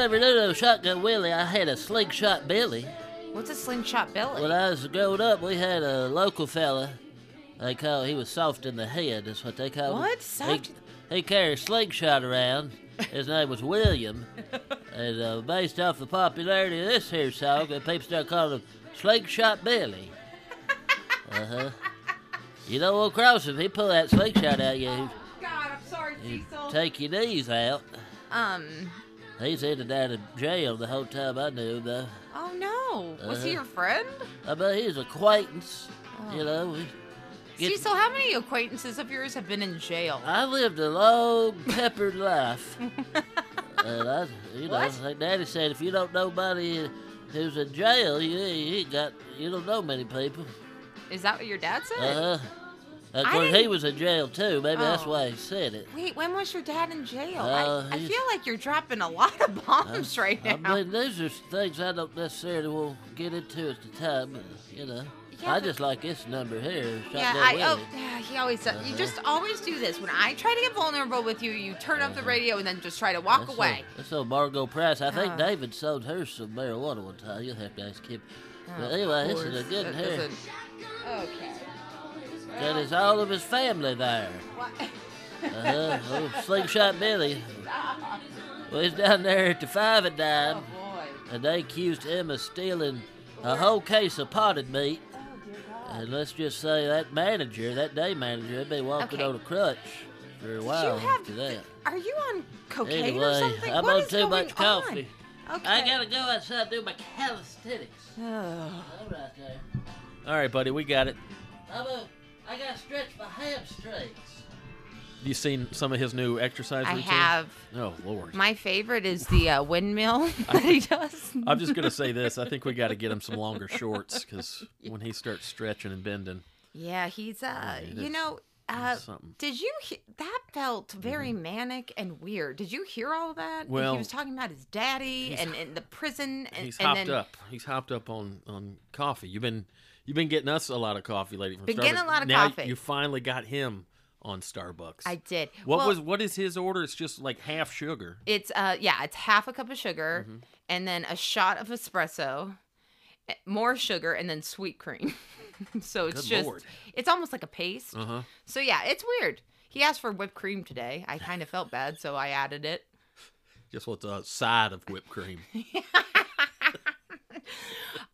Never knew no shotgun Willie. I had a slingshot Billy. What's a slingshot Billy? When I was growing up, we had a local fella. They call he was soft in the head. That's what they called him. What? Soft- He, he carried a slingshot around. His name was William. and uh, based off the popularity of this here song, people start calling him Slingshot Billy. Uh huh. You know what cross him? He pull that slingshot out, you God, I'm sorry, Cecil. take your knees out. um. He's in and out of jail the whole time I knew him, though. Oh no. Was he Uh-huh. your friend? I bet he's acquaintance. You know, we get- Cecil, how many acquaintances of yours have been in jail? I lived a long, peppered life. and I, you know, What? like Daddy said, if you don't know nobody who's in jail, you, you ain't got, you don't know many people. Is that what your dad said? Uh huh. Of I course, he didn't- was in jail too. Maybe that's Oh. why he said it. Wait, when was your dad in jail? Uh, I, I he's- feel like you're dropping a lot of bombs right now. I mean, these are things I don't necessarily want to get into at the time. But, you know, Yeah, I but- just like this number here. yeah, Shotgun I oh yeah, he always does. You Uh-huh. just always do this. When I try to get vulnerable with you, you turn up the radio and then just try to walk That's away. old- That's old Margo Price. I think Uh. David sold her some marijuana one time. You'll have to ask him. But anyway, this is a good hair. doesn't- Okay. Got his all of his family there. What? Uh-huh. Oh, Slingshot Billy. Well, he's down there at the five and Oh dime, boy. and they accused him of stealing a whole case of potted meat. Oh dear God. And let's just say that manager, that day manager, had been walking Okay. on a crutch for a while you have? after that. Are you on cocaine or Anyway, something? I'm What on is too going much coffee. On? Okay. I gotta go outside and do my calisthenics. Ugh. All right there. All right, buddy, we got it. I'm a, I gotta stretch my hamstrings. You seen some of his new exercise I routine? have. Oh Lord. My favorite is the uh, windmill that he does. I'm just gonna say this. I think we got to get him some longer shorts because when he starts stretching and bending, Yeah, he's uh, it you is- know, uh, did you he- that felt very manic and weird. Did you hear all that? When Well, he was talking about his daddy and, and the prison and, he's and hopped then up. He's hopped up on on coffee. You've been you've been getting us a lot of coffee lately. From Been getting a lot of now coffee. You finally got him on Starbucks. I did. What Well, was what is his order? It's just like half sugar. It's uh yeah, it's half a cup of sugar Mm-hmm. and then a shot of espresso, eh, more sugar and then sweet cream. so it's Good just Lord. it's almost like a paste. Uh huh. So yeah, it's weird. He asked for whipped cream today. I kind of felt bad, so I added it. Just what's a side of whipped cream.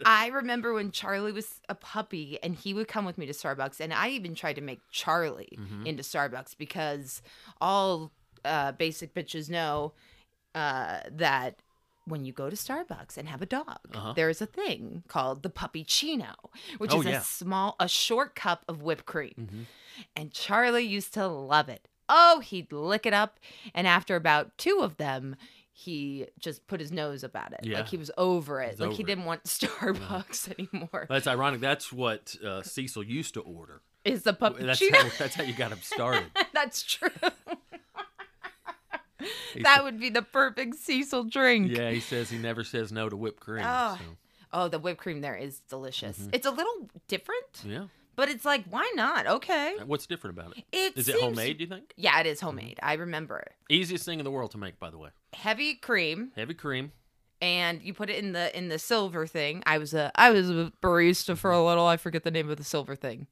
I remember when Charlie was a puppy and he would come with me to Starbucks, and I even tried to make Charlie Mm-hmm. into Starbucks because all uh, basic bitches know uh, that when you go to Starbucks and have a dog, Uh-huh. there's a thing called the puppuccino, which Oh, is yeah. a small, a short cup of whipped cream. Mm-hmm. And Charlie used to love it. Oh, he'd lick it up, and after about two of them, he just put his nose about it. Yeah. Like he was over it. He's like he over it. didn't want Starbucks anymore. That's ironic. That's what uh, Cecil used to order. Is the That's how, that's how you got him started. That's true. That would be the perfect Cecil drink. Yeah, he says he never says no to whipped cream. Oh. so, Oh, the whipped cream there is delicious. Mm-hmm. It's a little different, yeah. But it's like, why not? Okay. What's different about it? It Is it seems- homemade, do you think? Yeah, it is homemade. I remember. It. Easiest thing in the world to make, by the way. Heavy cream, Heavy cream. and you put it in the in the silver thing. I was a I was a barista for a little. I forget the name of the silver thing.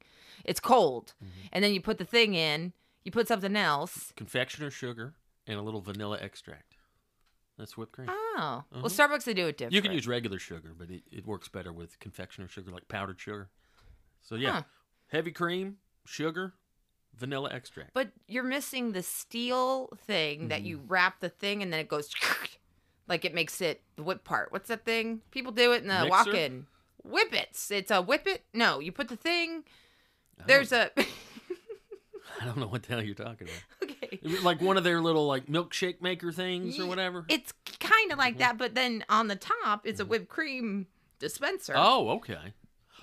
It's cold, and then you put the thing in. You put something else. Confectioner sugar and a little vanilla extract. That's whipped cream. Oh, well, Mhm. Starbucks they do it different. You can use regular sugar, but it, it works better with confectioner sugar, like powdered sugar. So yeah, Huh. Heavy cream, sugar, vanilla extract. But you're missing the steel thing that Mm-hmm. you wrap the thing and then it goes like it makes it the whip part. What's that thing? People do it in the Mixer? walk-in. Whippets. It's a whippet. No, you put the thing. I There's a. I don't know what the hell you're talking about. okay. It was like one of their little like milkshake maker things or whatever. It's kind of like that, but then on the top is a whipped cream dispenser. Mm-hmm. Oh, okay.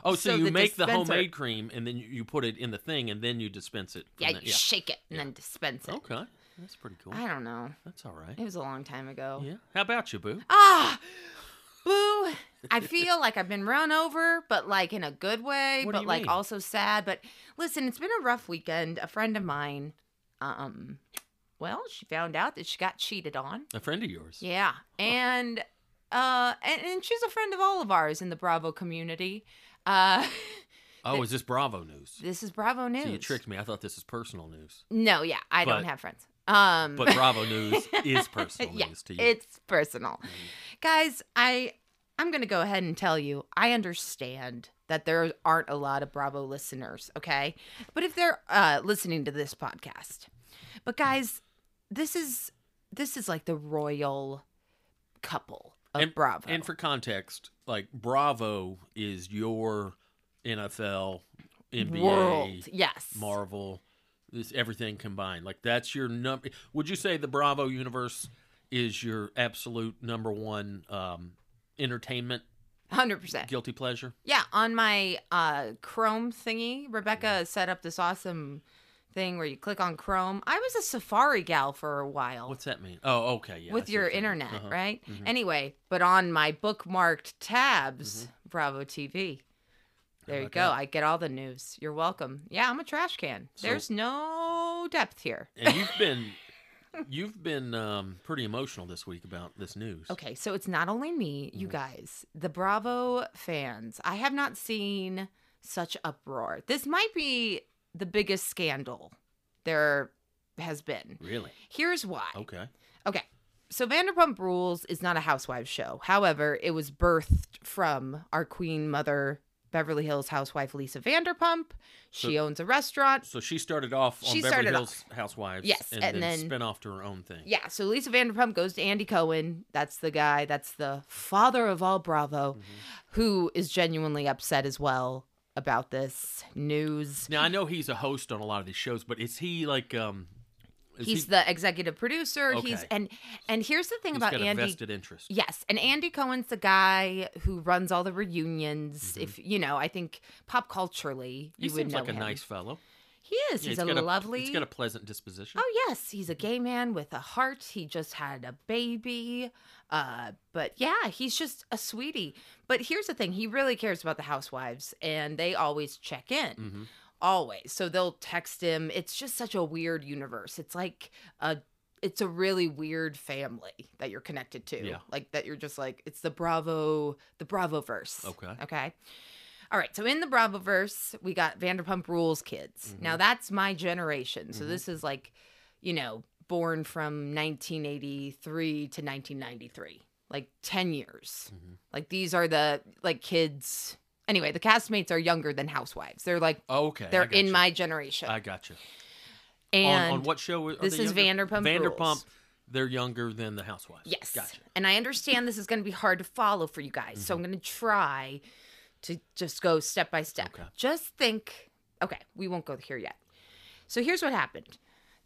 Oh, so, So you make the homemade cream and then you, put it in the thing and then you dispense it. yeah, you shake it and then dispense it. Okay, that's pretty cool. I don't know. That's all right. It was a long time ago. Yeah. How about you, Boo? Ah, boo. I feel like I've been run over, but like in a good way, What but like mean? also sad. But listen, it's been a rough weekend. A friend of mine, um, well, she found out that she got cheated on. A friend of yours. Yeah, and uh, and, and she's a friend of all of ours in the Bravo community. Uh, Oh, is this Bravo news? this is Bravo News. So you tricked me. I thought this was personal news. No, yeah, I don't have friends. Um, But Bravo News is personal yeah, news to you. It's personal. Guys, I I'm going to go ahead and tell you, I understand that there aren't a lot of Bravo listeners, okay? But if they're uh listening to this podcast. But guys, this is this is like the royal couple of and, Bravo. And for context, like Bravo is your NFL, NBA, world. Yes. Marvel, this everything combined. Like that's your number. Would you say the Bravo universe is your absolute number one um, entertainment 100%. guilty pleasure? Yeah, on my uh, Chrome thingy, Rebecca set up this awesome thing where you click on Chrome. I was a Safari gal for a while What's that mean? Oh, okay, yeah. With your what you're saying. internet, Uh-huh. right? Anyway, but on my bookmarked tabs, Bravo TV. There you go. that? I get all the news. You're welcome. Yeah, I'm a trash can. So- There's no depth here. And you've been, you've been um, pretty emotional this week about this news. Okay, so it's not only me, you guys, the Bravo fans. I have not seen such uproar. This might be the biggest scandal there has been. Really? Here's why. Okay. Okay. So Vanderpump Rules is not a housewives show. However, it was birthed from our queen mother, Beverly Hills housewife Lisa Vanderpump. She owns a restaurant. So she started off on She Beverly Hills Housewives. Yes, and, and then, then- spin off to her own thing. Yeah, so Lisa Vanderpump goes to Andy Cohen. That's the guy, that's the father of all Bravo, Mm-hmm. who is genuinely upset as well about this news. Now I know he's a host on a lot of these shows, but is he like um? He's he, the executive producer. He's and and here's the thing he's about a Andy. vested interest. Yes, and Andy Cohen's the guy who runs all the reunions. If you know, I think pop culturally, He you would seems know like a him. nice fellow. He is. Yeah, he's, got a lovely. he's got a pleasant disposition. Oh yes, he's a gay man with a heart. He just had a baby. Uh, but yeah, he's just a sweetie. But here's the thing: he really cares about the housewives, and they always check in. Mhm. Always. So they'll text him. It's just such a weird universe. It's like a it's a really weird family that you're connected to. Yeah. Like that you're just like it's the Bravo the Bravo verse. Okay. Okay. All right, so in the Bravo verse, we got Vanderpump Rules kids. Mm-hmm. Now that's my generation. So this is like, you know, born from 1983 to 1993. Like 10 years. Mm-hmm. Like these are the like kids. Anyway, the castmates are younger than housewives. They're like Oh, okay. They're in gotcha. my generation. I got you. and on, on what show? Are this is younger? Vanderpump Vanderpump. Rules. They're younger than the Housewives. Yes. Gotcha. And I understand this is going to be hard to follow for you guys. So I'm going to try to just go step by step. Okay. Just think okay, we won't go here yet. So here's what happened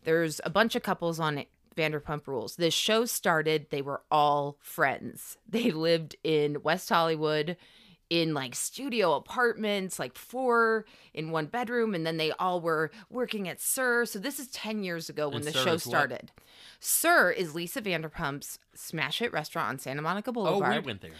there's a bunch of couples on Vanderpump Rules. This show started, they were all friends. They lived in West Hollywood in like studio apartments, like four in one bedroom, and then they all were working at SUR. So this is 10 years ago when And the SUR show is what? started. SUR is Lisa Vanderpump's smash hit restaurant on Santa Monica Boulevard. Oh, we went there.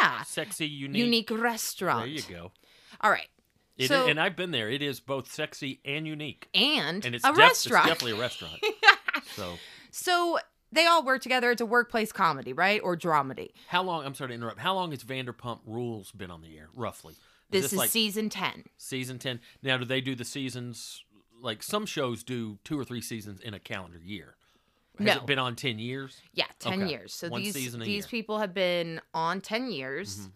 yeah. Sexy, unique. Unique restaurant. There you go. All right. It, so, and I've been there. It is both sexy and unique. and, And it's, a def- restaurant. it's definitely a restaurant. so So they all work together. It's a workplace comedy, right? Or dramedy. How long? I'm sorry to interrupt. How long has Vanderpump Rules been on the air, roughly? This, is like season 10. season ten. Now, do they do the seasons? Like some shows do two or three seasons in a calendar year. Has No. it been on ten years? Yeah, 10 Okay. years. So One these these year. Mm-hmm. people have been on 10 years.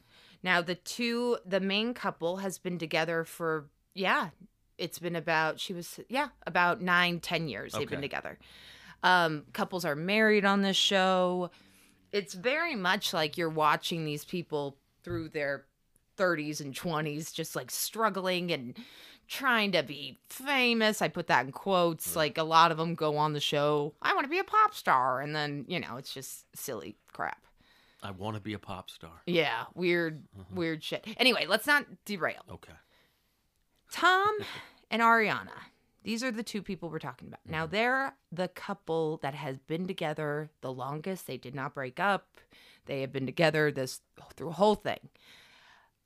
Now the two the main couple has been together for yeah, it's been about she was yeah, about nine, ten years they've been Okay. together. Um couples are married on this show. It's very much like you're watching these people through their 30s and 20s just like struggling and trying to be famous. I put that in quotes. Like a lot of them go on the show, I want to be a pop star. And then, you know, it's just silly crap. I want to be a pop star. Yeah, weird, weird shit. Anyway, let's not derail. Okay. Tom and Ariana. These are the two people we're talking about. Now, they're the couple that has been together the longest. They did not break up. They have been together this through the whole thing.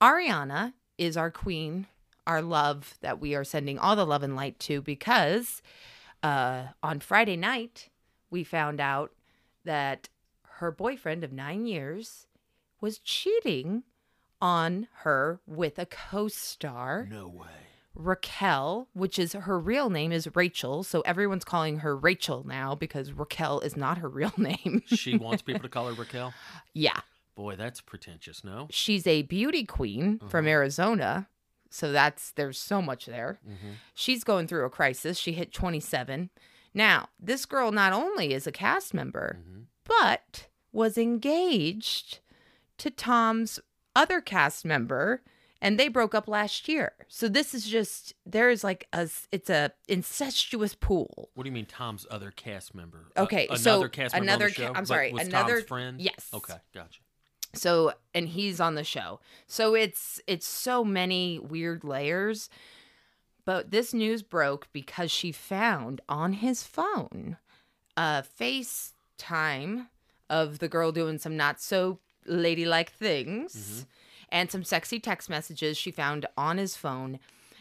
Ariana is our queen, our love that we are sending all the love and light to because uh, on Friday night, we found out that her boyfriend of nine years was cheating on her with a co star. No way. Raquel, which is her real name is Rachel. So everyone's calling her Rachel now because Raquel is not her real name. She wants people to call her Raquel. yeah. Boy, that's pretentious. No. She's a beauty queen from uh-huh. Arizona. So that's there's so much there. Mm-hmm. She's going through a crisis. She hit 27. Now, this girl not only is a cast member, mm-hmm. but was engaged to Tom's other cast member and they broke up last year. So this is just there's like a it's a incestuous pool. What do you mean, Tom's other cast member? Uh, Okay, another so cast member another on the ca- show? I'm sorry, another- Tom's friend. yes. Okay, gotcha. So and he's on the show. So it's it's so many weird layers. But this news broke because she found on his phone a FaceTime of the girl doing some not so ladylike things and some sexy text messages she found on his phone.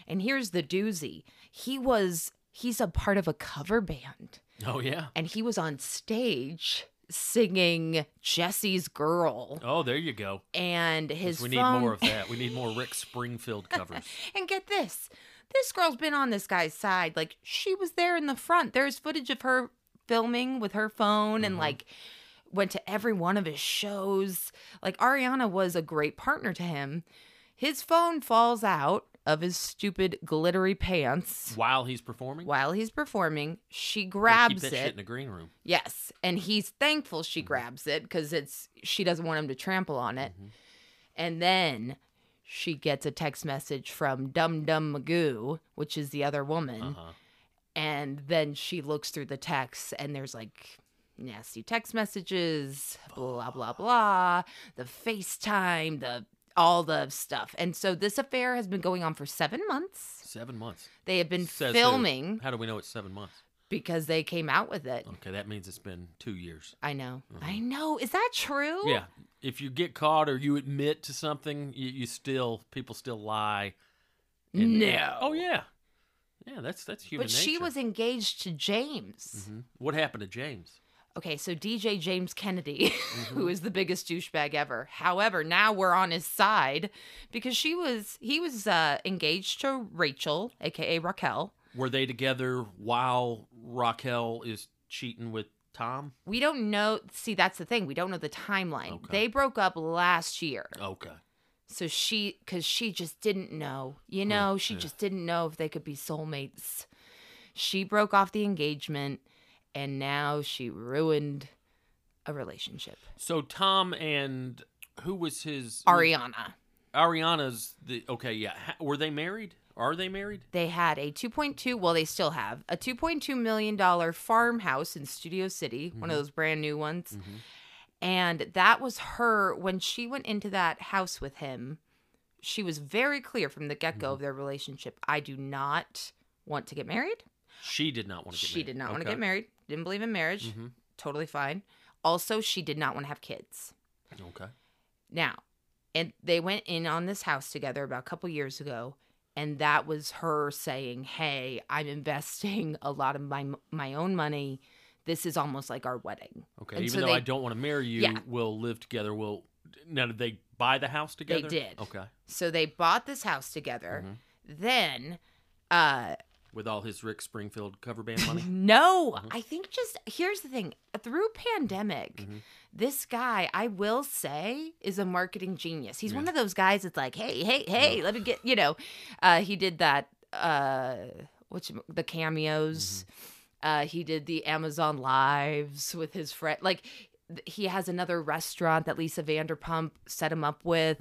And here's the doozy. He was he's a part of a cover band Oh yeah. and he was on stage singing Jesse's Girl Oh, there you go. and his we need more of that. We need more Rick Springfield covers. and get this this girl's been on this guy's side like she was there in the front there's footage of her filming with her phone and mm-hmm. like went to every one of his shows. Like ariana was a great partner to him. His phone falls out of his stupid glittery pants While he's performing, while he's performing. She grabs it. shit in the green room. Yes, and he's thankful she grabs it because it's she doesn't want him to trample on it. And then she gets a text message from Dum Dum Magoo, which is the other woman, Uh-huh. and then she looks through the text, and there's like nasty text messages, blah blah blah, the FaceTime, the all the stuff. And so this affair has been going on for seven months. Seven months. They have been Says who? filming How do we know it's seven months? because they came out with it. Okay, that means it's been two years. I know. I know. Is that true? Yeah. If you get caught or you admit to something, you, you still people still lie. and- No. Oh yeah. Yeah, that's that's human But she was engaged to James. Mhm. What happened to James? Okay, so DJ James Kennedy, Mm-hmm. who is the biggest douchebag ever. However, now we're on his side because she was he was uh, engaged to Rachel, aka Raquel. Were they together while Raquel is cheating with Tom? We don't know. See, that's the thing. We don't know the timeline. Okay. They broke up last year. Okay. So she, because she just didn't know, you know, she just didn't know if they could be soulmates. She broke off the engagement and now she ruined a relationship. So Tom and who was his Ariana. Ariana's the okay, yeah. Were they married? Are they married? They had a 2.2, well, they still have a 2.2 million dollar farmhouse in Studio City, one of mm-hmm. those brand new ones. Mm-hmm. And that was her when she went into that house with him. She was very clear from the get go mm-hmm. of their relationship. I do not want to get married. She did not want to get She married. did not want to get married. Didn't believe in marriage. Mhm. Totally fine. Also, she did not want to have kids. Okay. Now, and they went in on this house together about a couple years ago, and that was her saying, "Hey, I'm investing a lot of my my own money this is almost like our wedding. Okay. And Even so though they- I don't want to marry you, Yeah. we'll live together. We'll. Now, did they buy the house together? They did. Okay. So they bought this house together. Mm-hmm. Then, uh, With all his Rick Springfield cover band money. no, Mm-hmm. I think just here's the thing through pandemic, Mm-hmm. this guy, I will say, is a marketing genius. He's one of those guys that's like, hey, hey, hey, let me get, you know, uh, he did that, uh, what's the cameos. Mm-hmm. Uh, he did the Amazon lives with his friend. Like, th- he has another restaurant that Lisa Vanderpump set him up with.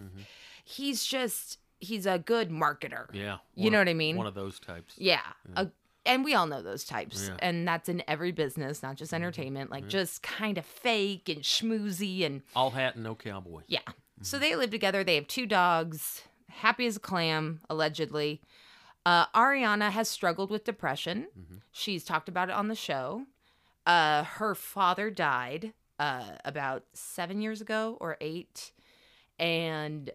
He's just, he's a good marketer. Mm-hmm. Yeah. You know of- what I mean? One of those types. Yeah. A- and we all know those types. Yeah. And that's in every business, not just entertainment, like just kind of fake and schmoozy and All hat and no cowboy. yeah. So they live together. They have two dogs, happy as a clam, allegedly. Uh, Ariana has struggled with depression. She's talked about it on the show. Uh, her father died uh, about seven years ago or eight. And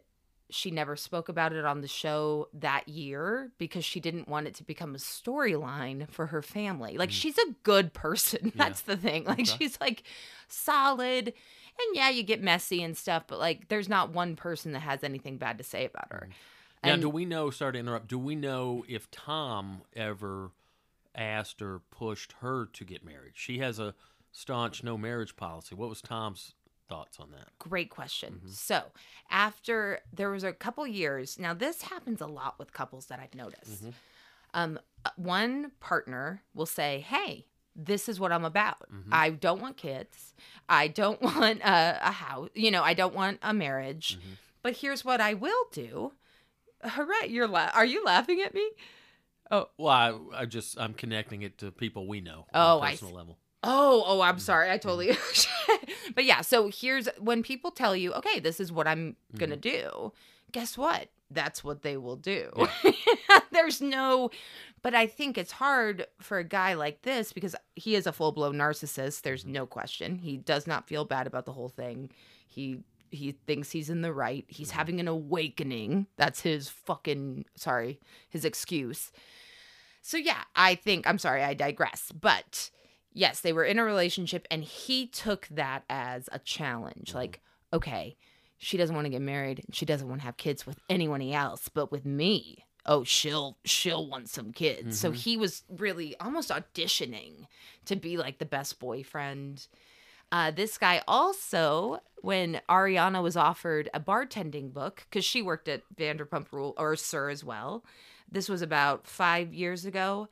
she never spoke about it on the show that year because she didn't want it to become a storyline for her family. Like, mm. she's a good person. That's the thing. Like, Okay. she's like solid. And yeah, you get messy and stuff, but like, there's not one person that has anything bad to say about her. Mm. Now, And- do we know? Sorry to interrupt. Do we know if Tom ever asked or pushed her to get married? She has a staunch no marriage policy. What was Tom's thoughts on that? Great question. So, after there was a couple years, now this happens a lot with couples that I've noticed. Um, uh, one partner will say, "Hey, this is what I'm about. I don't want kids. I don't want a, a house. You know, I don't want a marriage. But here's what I will do." Hooray! You're la- Are you laughing at me? Oh well, I, I just I'm connecting it to people we know Oh, on a I personal see. level. Oh, oh, I'm sorry. I totally. but yeah, so here's when people tell you, okay, this is what I'm going to mm-hmm. do. Guess what? That's what they will do. There's no, but I think it's hard for a guy like this because he is a full blown narcissist. There's no question. He does not feel bad about the whole thing. He he thinks he's in the right. He's mm-hmm. having an awakening. That's his fucking sorry, his excuse. So yeah, I think I'm sorry, I digress. But yes, they were in a relationship and he took that as a challenge. Like, okay, she doesn't want to get married, she doesn't want to have kids with anyone else, but with me, oh, she'll she'll want some kids. So he was really almost auditioning to be like the best boyfriend. Uh, this guy also, when Ariana was offered a bartending book, because she worked at Vanderpump Rule or SUR as well. This was about five years ago.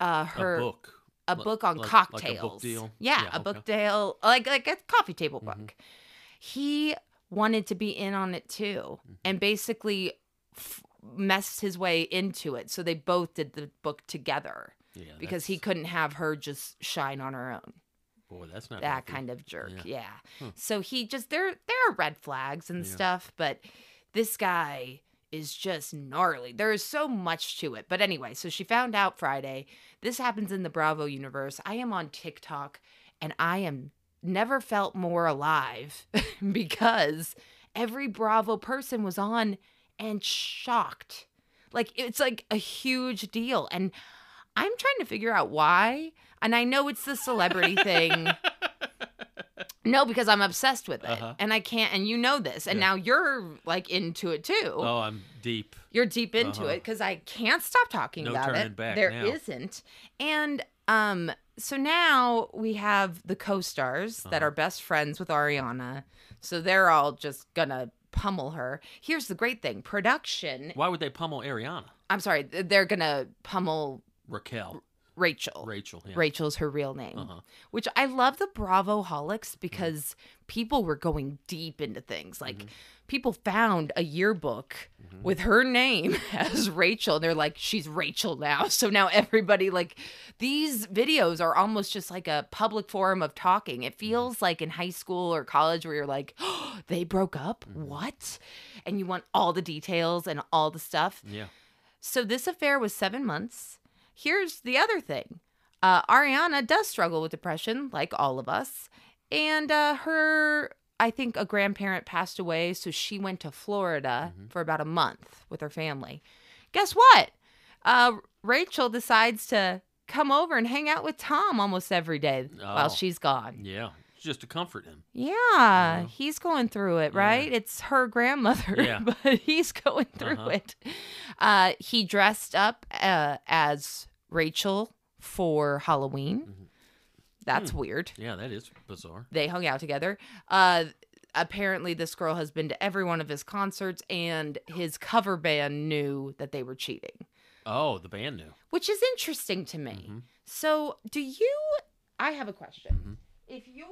Uh, her a book. A book on like- cocktails. Like book. Yeah, Yeah, a book okay. Mm-hmm. deal, like like a coffee table book. He wanted to be in on it too, Mm-hmm. and basically f- messed his way into it. So they both did the book together Yeah, because he couldn't have her just shine on her own. Boy, that's not That kind of jerk. Yeah. Yeah. So he just there there are red flags and Yeah. stuff, but this guy is just gnarly. There is so much to it. But anyway, so she found out Friday. This happens in the Bravo universe. I am on TikTok and I am never felt more alive because every Bravo person was on and shocked. Like it's like a huge deal. And I'm trying to figure out why. And I know it's the celebrity thing. No, because I'm obsessed with it. Uh-huh. And I can't and you know this. And Yeah. now you're like into it too. Oh, I'm deep. You're deep into Uh-huh. it because I can't stop talking No about it. back There not And um so now we have the co-stars that Uh-huh. are best friends with Ariana. So they're all just gonna pummel her. Here's the great thing. Production Why would they pummel Ariana? I'm sorry, they're gonna pummel Raquel. Rachel. Rachel. Yeah. Rachel's her real name. Uh-huh. Which I love the Bravo holics because people were going deep into things. Like Mm-hmm. people found a yearbook with her name as Rachel. And they're like, she's Rachel now. So now everybody like these videos are almost just like a public forum of talking. Mm-hmm. It feels like in high school or college where you're like, oh, they broke up? Mm-hmm. What? And you want all the details and all the stuff. Yeah. So this affair was seven months. Here's the other thing uh, Ariana does struggle with depression, like all of us. And uh, her, I think a grandparent passed away. So she went to Florida for about a month with her family. Guess what? Uh, Rachel decides to come over and hang out with Tom almost every day Oh. while she's gone. Yeah, just to comfort him. Yeah, he's going through it, right? It's her grandmother, Yeah. but he's going through Uh-huh. it. Uh, he dressed up uh, as Rachel for Halloween. Mm-hmm. That's Hmm. weird. Yeah, that is bizarre. They hung out together. Uh, apparently, this girl has been to every one of his concerts, and his cover band knew that they were cheating, Oh, the band knew. which is interesting to me. Mm-hmm. So, do you? I have a question. Mm-hmm. If you're,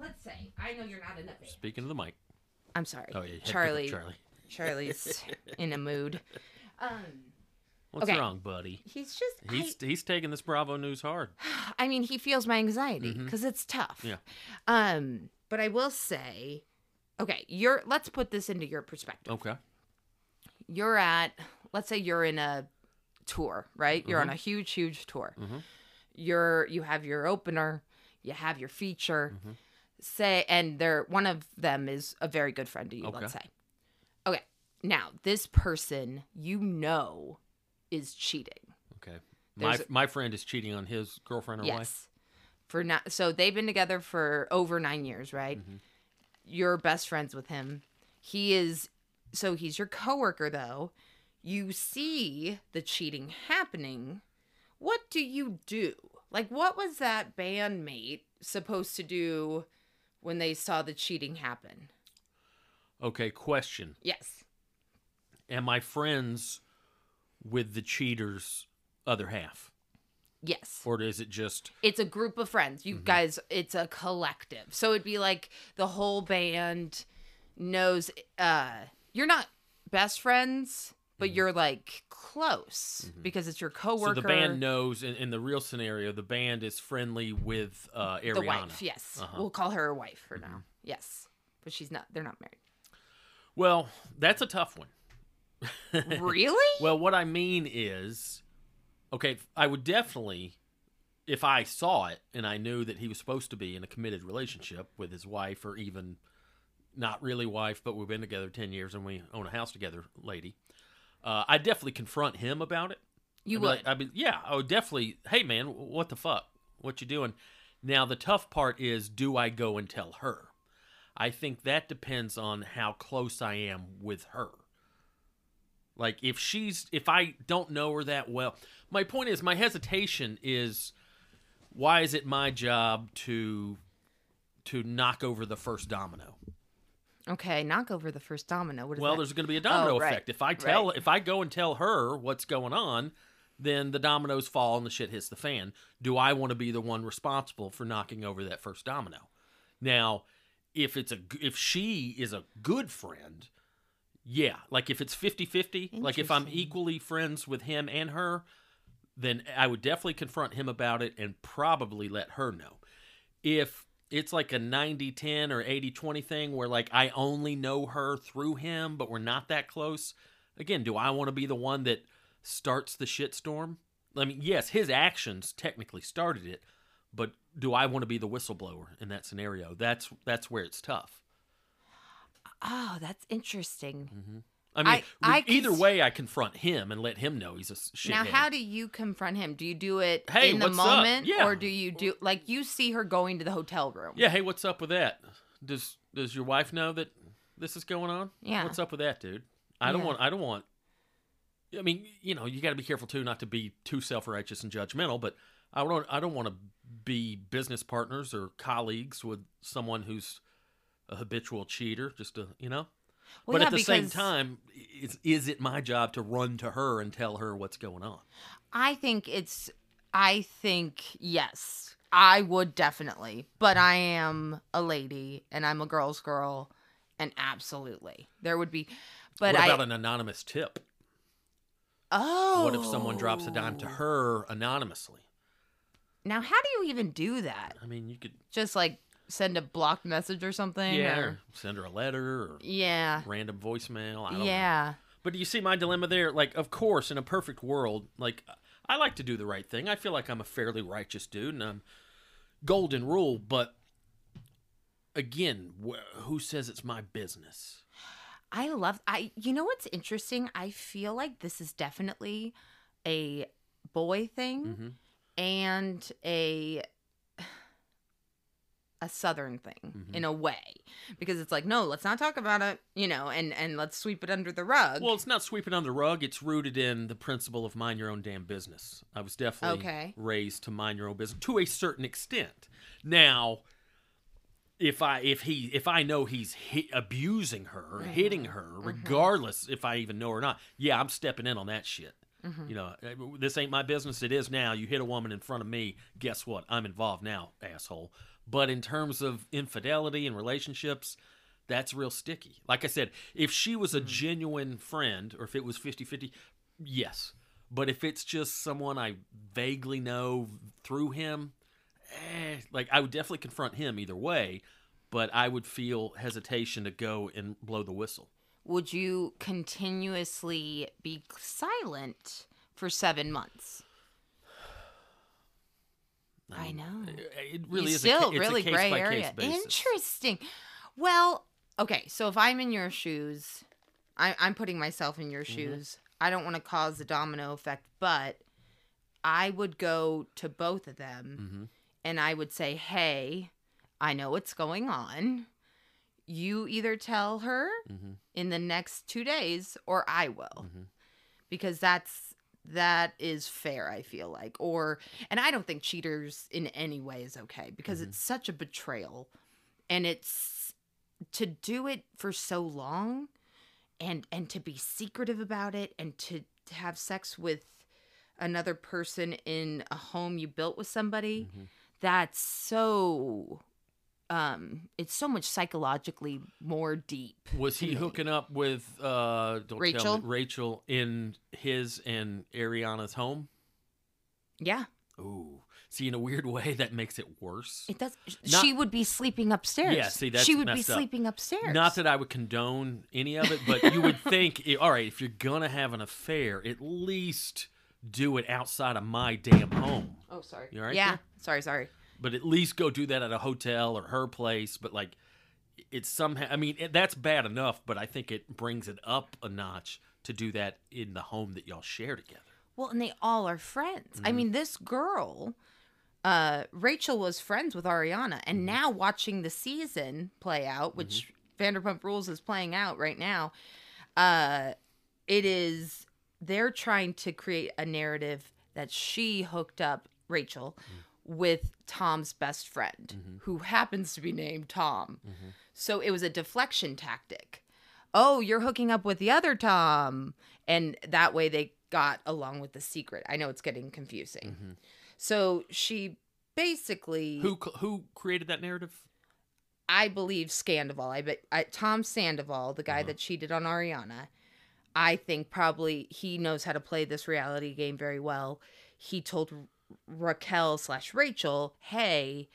let's say, I know you're not in a Speaking of the mic. I'm sorry. Oh yeah, you had to pick up Charlie. Charlie. Charlie's in a mood. Um, What's Okay. wrong, buddy? he's just. He's he's taking this Bravo news hard. I, I mean, he feels my anxiety because it's tough. Mm-hmm. Yeah. Um, but I will say, okay, you're. Let's put this into your perspective. Okay. You're at. Let's say you're in a tour, right? You're Mm-hmm. on a huge, huge tour. You're. You have your opener. You have your feature. Say, and they're one of them is a very good friend to you. Let's say. Okay. Now, this person you know is cheating. Okay. My There's- my friend is cheating on his girlfriend or wife. Yes. For not so they've been together for over 9 years, right? Mm-hmm. You're best friends with him. He is so he's your coworker though. You see the cheating happening. What do you do? Like what was that bandmate supposed to do when they saw the cheating happen? Okay. Question: Yes. Am I friends with the cheater's other half, Yes. or is it just it's a group of friends. You guys, it's a collective. So it'd be like the whole band knows. Uh, you're not best friends, but you're like close because it's your coworker. so the band knows? In, in the real scenario, the band is friendly with uh, Ariana. the wife. Yes, Uh-huh. we'll call her a wife for now. Yes, but she's not. They're not married. Well, that's a tough one. really? Well, what I mean is, okay, I would definitely, if I saw it and I knew that he was supposed to be in a committed relationship with his wife, or even not really wife, but we've been together 10 years and we own a house together, lady, uh, I'd definitely confront him about it. you I'd would. like- I'd be, yeah, I would definitely, hey, man, what the fuck? What you doing? Now, the tough part is, do I go and tell her? I think that depends on how close I am with her. Like if she's if I don't know her that well. My point is my hesitation is why is it my job to to knock over the first domino? Okay, knock over the first domino. What is Well, that? there's going to be a oh, domino Oh, right, effect. If I tell right. if I go and tell her what's going on, then the dominoes fall and the shit hits the fan. Do I want to be the one responsible for knocking over that first domino? Now, if it's a if she is a good friend, yeah, like if it's 50-50, like if I'm equally friends with him and her, then I would definitely confront him about it and probably let her know. If it's like a 90-10 or 80-20 thing where like I only know her through him but we're not that close, again, do I want to be the one that starts the shitstorm? I mean, yes, his actions technically started it, but do I want to be the whistleblower in that scenario? That's that's where it's tough. oh, that's interesting. Mm-hmm. I mean, I- I either cons- way, I confront him and let him know he's a shithead. Now, how do you confront him? Do you do it Hey, in the moment, Yeah. or do you do like you see her going to the hotel room? yeah, hey, what's up with that? Does does your wife know that this is going on? Yeah. What's up with that, dude? I don't Yeah. want. I don't want. I mean, you know, you got to be careful too, not to be too self righteous and judgmental. But I don't. I don't want to be business partners or colleagues with someone who's a habitual cheater. Just a, you know. Well, but yeah, at the same time, is is it my job to run to her and tell her what's going on? I think it's. I think yes, I would definitely, but I am a lady and I'm a girl's girl, and absolutely there would be. But what I. about an anonymous tip? oh. What if someone drops a dime to oh. her anonymously? Now, how do you even do that? I mean, you could Just like send a blocked message or something? yeah, or- send her a letter or yeah. random voicemail. I don't know. Yeah. But do you see my dilemma there? Like, of course, in a perfect world, like I like to do the right thing. I feel like I'm a fairly righteous dude, and I'm golden rule. But again, wh- who says it's my business? I love I you know what's interesting? I feel like this is definitely a boy thing Mm-hmm. and a a southern thing Mhm. in a way because it's like no let's not talk about it you know and and let's sweep it under the rug Well, it's not sweeping under the rug. It's rooted in the principle of mind your own damn business. I was definitely Okay. raised to mind your own business to a certain extent. Now, if I if he if I know he's hit, abusing her, or hitting Mm-hmm. her, regardless if I even know or not, yeah, I'm stepping in on that shit. Mm-hmm. You know, uh, this ain't my business. It is now. You hit a woman in front of me. Guess what? I'm involved now, asshole. But in terms of infidelity and relationships, that's real sticky. Like I said, if she was a genuine friend or if it was 50 50, yes. But if it's just someone I vaguely know through him, eh, like I would definitely confront him either way, but I would feel hesitation to go and blow the whistle. would you continuously be silent for seven months i know It really You is still a, it's really a case gray by area. case basis. Interesting. Well, okay. So if I'm in your shoes, I, I'm putting myself in your Mm-hmm. shoes. I don't want to cause the domino effect, but I would go to both of them Mhm. and I would say, "Hey, I know what's going on. You either tell her Mhm. in the next two days, or I will." Mhm. because that's that is fair i feel like or and i don't think cheaters in any way is okay because it's such a betrayal and it's to do it for so long and and to be secretive about it and to, to have sex with another person in a home you built with somebody Mhm. that's so um it's so much psychologically more deep Was he me. hooking up with uh don't tell Rachel? me, Rachel in his and Ariana's home? yeah Ooh. See, in a weird way, that makes it worse. It does. Not- she would be sleeping upstairs. Yeah, see, that's she would be up. sleeping upstairs. Not that I would condone any of it, but you would think, all right, if you're gonna have an affair, at least do it outside of my damn home. Oh, sorry. You all right yeah. there? Sorry. Sorry. But at least go do that at a hotel or her place. But like, it's somehow. I mean, it, that's bad enough, but I think it brings it up a notch to do that in the home that y'all share together. Well, and they all are friends. Mm-hmm. I mean, this girl, uh, Rachel was friends with Ariana, Mm-hmm. and now watching the season play out, which Vanderpump Rules is playing out right now, uh, it is they're trying to create a narrative that she hooked up Rachel Mm-hmm. With Tom's best friend, mm-hmm. who happens to be named Tom. Mm-hmm. So it was a deflection tactic. Oh, you're hooking up with the other Tom. And that way they got along with the secret. I know it's getting confusing. Mm-hmm. So she basically, Who who created that narrative? I believe Scandoval, I bet I, Tom Sandoval, the guy uh-huh. that cheated on Ariana, I think probably he knows how to play this reality game very well. He told Raquel slash Rachel, "Hey,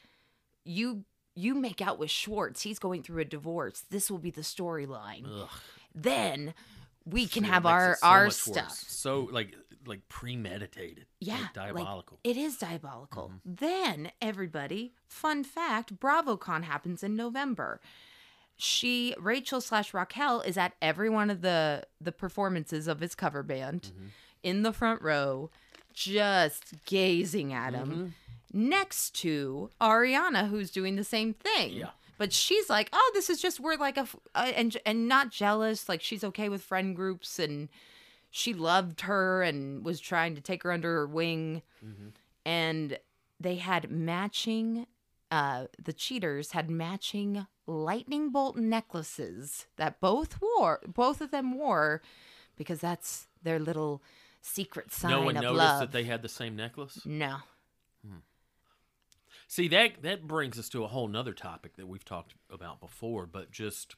you you make out with Schwartz. He's going through a divorce. This will be the storyline. Then we can have our so our stuff." worse. So like like premeditated. Yeah, like like, diabolical. it is diabolical. Mm-hmm. Then, everybody, fun fact: BravoCon happens in November. She, Rachel slash Raquel, is at every one of the the performances of his cover band, Mm-hmm. in the front row, just gazing at Mm-hmm. him, next to Ariana, who's doing the same thing. Yeah. But she's like, oh, this is just we're like a, uh, and and not jealous. Like she's okay with friend groups and she loved her and was trying to take her under her wing and they had matching uh the cheaters had matching lightning bolt necklaces that both wore both of them wore because that's their little secret sign no one of noticed love that they had the same necklace. no hmm. See that that brings us to a whole nother topic that we've talked about before, but just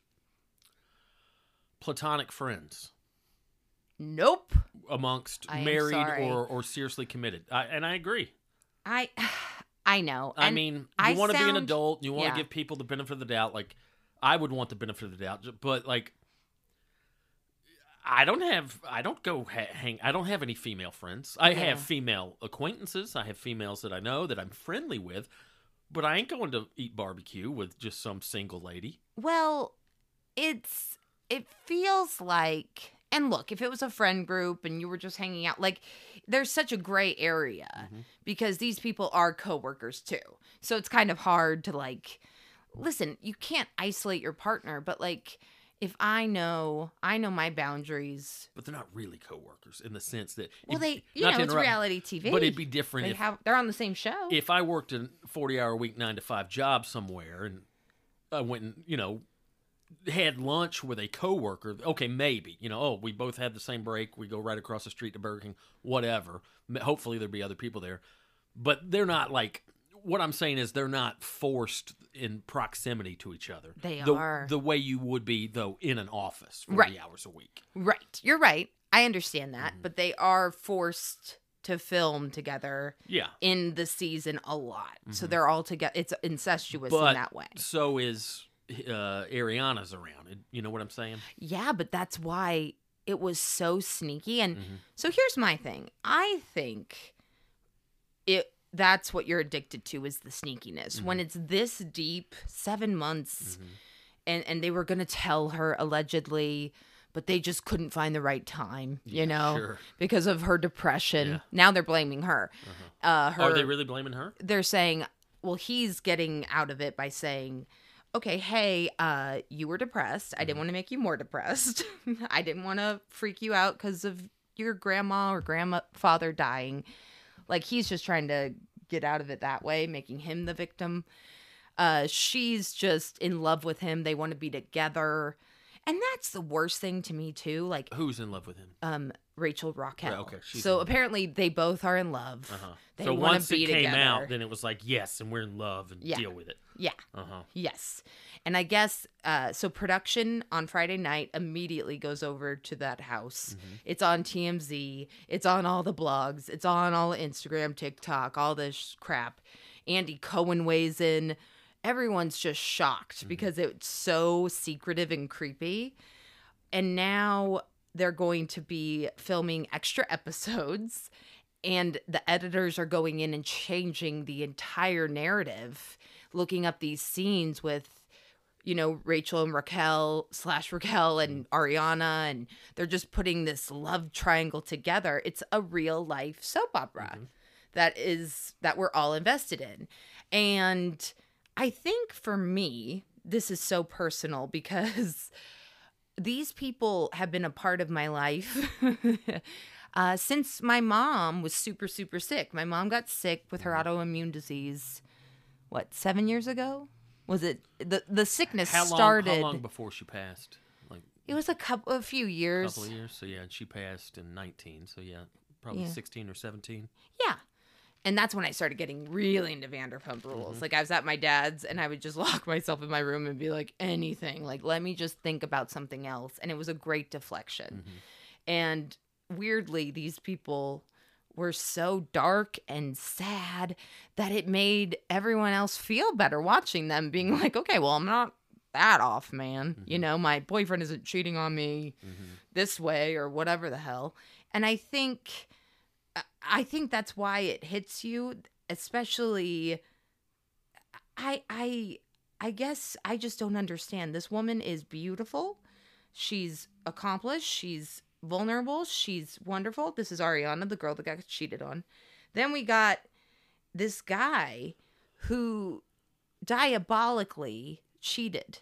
platonic friends nope amongst I married or or seriously committed. I, and I agree. i i know I And mean, you I want to be an adult, you want to yeah. give people the benefit of the doubt. Like I would want the benefit of the doubt, but like I don't have I don't go ha- hang I don't have any female friends. I Yeah. have female acquaintances. I have females that I know that I'm friendly with, but I ain't going to eat barbecue with just some single lady. Well, it's it feels like and look, if it was a friend group and you were just hanging out, like there's such a gray area Mm-hmm. because these people are coworkers too. So it's kind of hard to like listen, you can't isolate your partner, but like if I know I know my boundaries. but they're not really coworkers in the sense that Well, they you know it's reality TV. but it'd be different they if have they're on the same show. if I worked a 40 hour week, nine to five job somewhere and I went and, you know, had lunch with a coworker, okay, maybe, you know, oh, we both had the same break. We go right across the street to Burger King, whatever. Hopefully there'd be other people there. But they're not like, what I'm saying is they're not forced in proximity to each other. They the, are. The way you would be, though, in an office 40 Right. hours a week. right. You're right. I understand that, Mm-hmm. but they are forced to film together Yeah. in the season a lot. So they're all together. It's incestuous Mm-hmm. But in that way. so is uh, Ariana's around. You know what I'm saying? Yeah, but that's why it was so sneaky. And Mm-hmm. so here's my thing. I think it that's what you're addicted to is the sneakiness. Mm-hmm. When it's this deep, 7 months and and they were going to tell her allegedly but they just couldn't find the right time, you Yeah, know, sure. because of her depression. Yeah. Uh-huh. Now they're blaming her. Uh her Are they really blaming her? they're saying, well, he's getting out of it by saying, okay, hey, uh, you were depressed. I Mm-hmm. didn't want to make you more depressed. I didn't want to freak you out because of your grandma or grandfather dying. Like he's just trying to get out of it that way, making him the victim. Uh, she's just in love with him. They want to be together. And that's the worst thing to me too. Like Who's in love with him? um Rachel Raquel. Right, okay, she's so in apparently they both are in love. Uh huh. They So wanna once be it came together. out, then it was like yes, and we're in love and Yeah. deal with it. Yeah. Uh huh. Yes. And I guess uh so production on Friday night immediately goes over to that house. It's on TMZ, it's on all the blogs, it's on all Instagram, TikTok, all this crap. Andy Cohen weighs in. Everyone's just shocked because it's so secretive and creepy. And now they're going to be filming extra episodes and the editors are going in and changing the entire narrative looking up these scenes with you know rachel and raquel slash raquel and mm. ariana and they're just putting this love triangle together. It's a real life soap opera mm-hmm. that is that we're all invested in. And i think for me this is so personal because these people have been a part of my life uh, since my mom was super, super sick. My mom got sick with her autoimmune disease, what, seven years ago? Was it the the sickness How long? started? How long before she passed? Like It was a couple, a few a years. couple of years. So yeah, and she passed in 19. So yeah, probably Yeah. 16 or 17. Yeah. And that's when I started getting really into Vanderpump Rules. Mm-hmm. Like I was at my dad's and I would just lock myself in my room and be like anything. Like let me just think about something else. And it was a great deflection. Mm-hmm. And weirdly, these people were so dark and sad that it made everyone else feel better watching them being mm-hmm. like, okay, well, I'm not that off, man. You know, my boyfriend isn't cheating on me this way or whatever the hell. And I think I think that's why it hits you, especially I I I guess I just don't understand. This woman is beautiful. She's accomplished. She's vulnerable. She's wonderful. This is Ariana, the girl that got cheated on. Then we got this guy who diabolically cheated.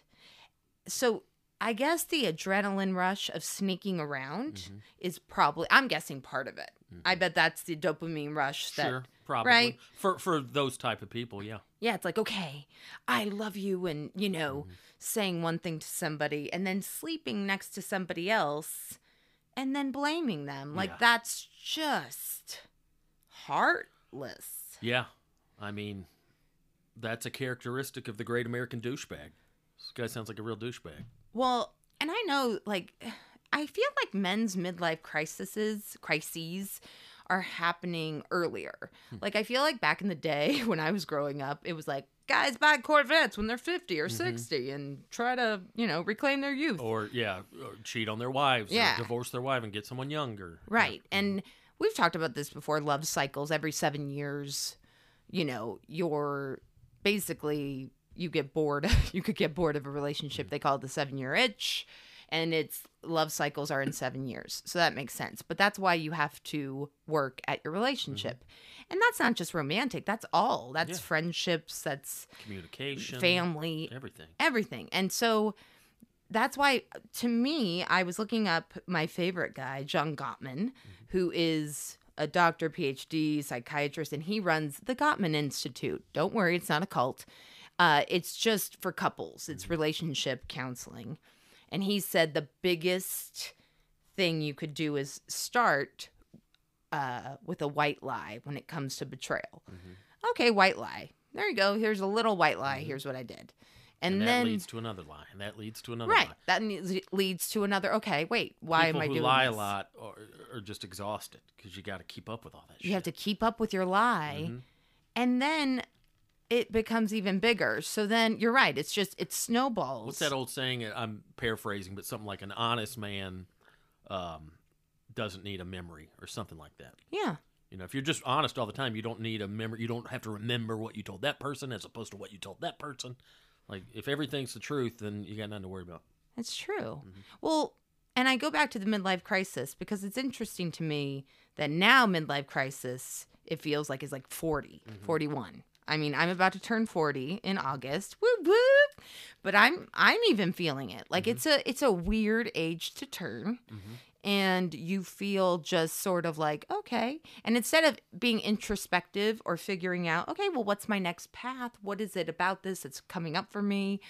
So I guess the adrenaline rush of sneaking around Mm-hmm. is probably I'm guessing part of it. I bet that's the dopamine rush that Sure, probably right? for for those type of people. Yeah. yeah, it's like, okay, I love you, and you know, Mm-hmm. saying one thing to somebody and then sleeping next to somebody else and then blaming them. Like, Yeah. that's just heartless. Yeah. I mean, that's a characteristic of the great American douchebag. This guy sounds like a real douchebag. Well, and I know, like, I feel like men's midlife crises, crises, are happening earlier. Hmm. Like, I feel like back in the day when I was growing up, it was like guys buy Corvettes when they're 50 Mm-hmm. or 60 and try to, you know, reclaim their youth. Or yeah, or cheat on their wives. Yeah. Or divorce their wife and get someone younger. Right. And we've talked about this before love cycles every seven years. You know, you're basically, you get bored. you could get bored of a relationship. They call it the seven year itch. And its love cycles are in seven years. So that makes sense. But that's why you have to work at your relationship. Mm-hmm. And that's not just romantic, that's all. That's Yeah. friendships, that's Communication, family, everything. everything. And so that's why, to me, I was looking up my favorite guy, John Gottman, mm-hmm. who is a doctor, PhD, psychiatrist, and he runs the Gottman Institute. Don't worry, it's not a cult. Uh, it's just for couples, it's mm-hmm. relationship counseling. And he said the biggest thing you could do is start uh, with a white lie when it comes to betrayal. Okay, white lie. There you go. Here's a little white lie. Here's what I did. And, And, that then leads to another lie, and that leads to another right lie. that leads to another okay wait why People am i who doing lie this? a lot are, are just exhausted because you got to keep up with all that. you have to keep up with your lie Mm-hmm. and then it becomes even bigger so then you're right it's just it snowballs What's that old saying? I'm paraphrasing, but something like an honest man um, doesn't need a memory or something like that. yeah You know, if you're just honest all the time, you don't need a memory. You don't have to remember what you told that person as opposed to what you told that person. Like, if everything's the truth, then you got nothing to worry about. It's true. Mm-hmm. Well, and I go back to the midlife crisis because it's interesting to me that now midlife crisis it feels like is like 40, Mm-hmm. 41. I mean, I'm about to turn 40 in August. Whoop whoop. But I'm I'm even feeling it. Like Mm-hmm. it's a it's a weird age to turn. And you feel just sort of like, okay. And instead of being introspective or figuring out, okay, well, what's my next path? What is it about this that's coming up for me?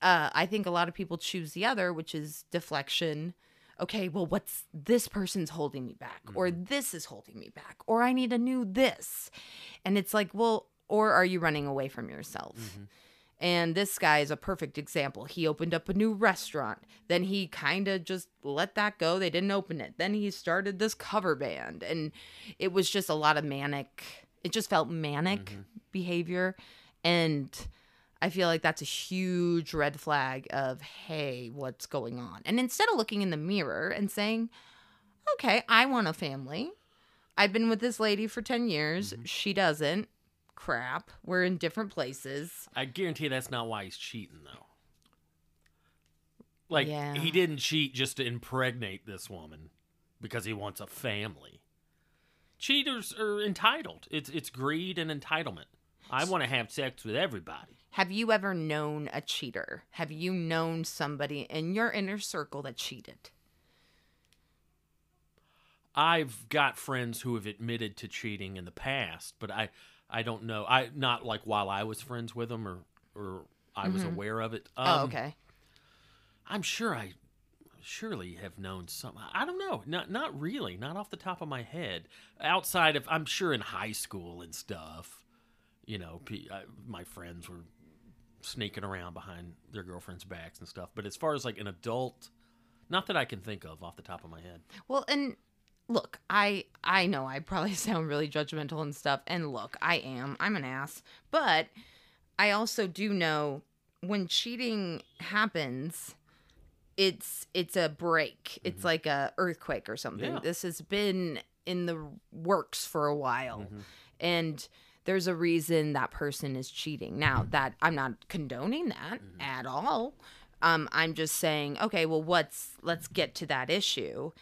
uh, I think a lot of people choose the other, which is deflection. Okay, well, what's this person's holding me back, or mm-hmm. this is holding me back, or I need a new this. And it's like, well, or are you running away from yourself? Mm-hmm. And this guy is a perfect example. He opened up a new restaurant. Then he kind of just let that go. They didn't open it. Then he started this cover band. And it was just a lot of manic, it just felt manic mm-hmm. behavior. And I feel like that's a huge red flag of, hey, what's going on? And instead of looking in the mirror and saying, okay, I want a family. I've been with this lady for 10 years. Mm-hmm. She doesn't. Crap. We're in different places. I guarantee that's not why he's cheating, though. Like, Yeah. he didn't cheat just to impregnate this woman because he wants a family. Cheaters are entitled. It's it's greed and entitlement. I want to have sex with everybody. Have you ever known a cheater? Have you known somebody in your inner circle that cheated? I've got friends who have admitted to cheating in the past, but I I don't know. I not like while I was friends with them or or I was aware of it. oh, Um, okay. I'm sure I surely have known some. I don't know. Not not really. Not off the top of my head. Outside of I'm sure in high school and stuff. You know, my friends were sneaking around behind their girlfriends' backs and stuff. But as far as like an adult, not that I can think of off the top of my head. Well, and look, I I know I probably sound really judgmental and stuff, and look, I am. I'm an ass, but I also do know when cheating happens, it's it's a break. It's mm-hmm. like a earthquake or something. Yeah. This has been in the works for a while, mm-hmm. and there's a reason that person is cheating. Now that I'm not condoning that mm-hmm. at all. Um, I'm just saying, okay, well, what's let's get to that issue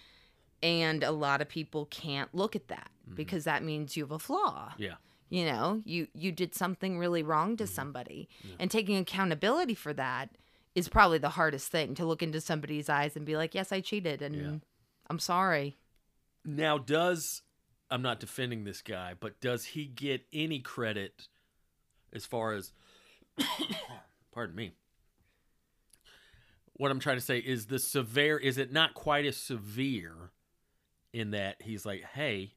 and a lot of people can't look at that mm-hmm. because that means you have a flaw Yeah. you know you you did something really wrong to mm-hmm. somebody and taking accountability for that is probably the hardest thing to look into somebody's eyes and be like yes i cheated and Yeah. i'm sorry Now, does I'm not defending this guy, but does he get any credit as far as pardon me? What I'm trying to say is the severe is it not quite as severe in that he's like, "Hey,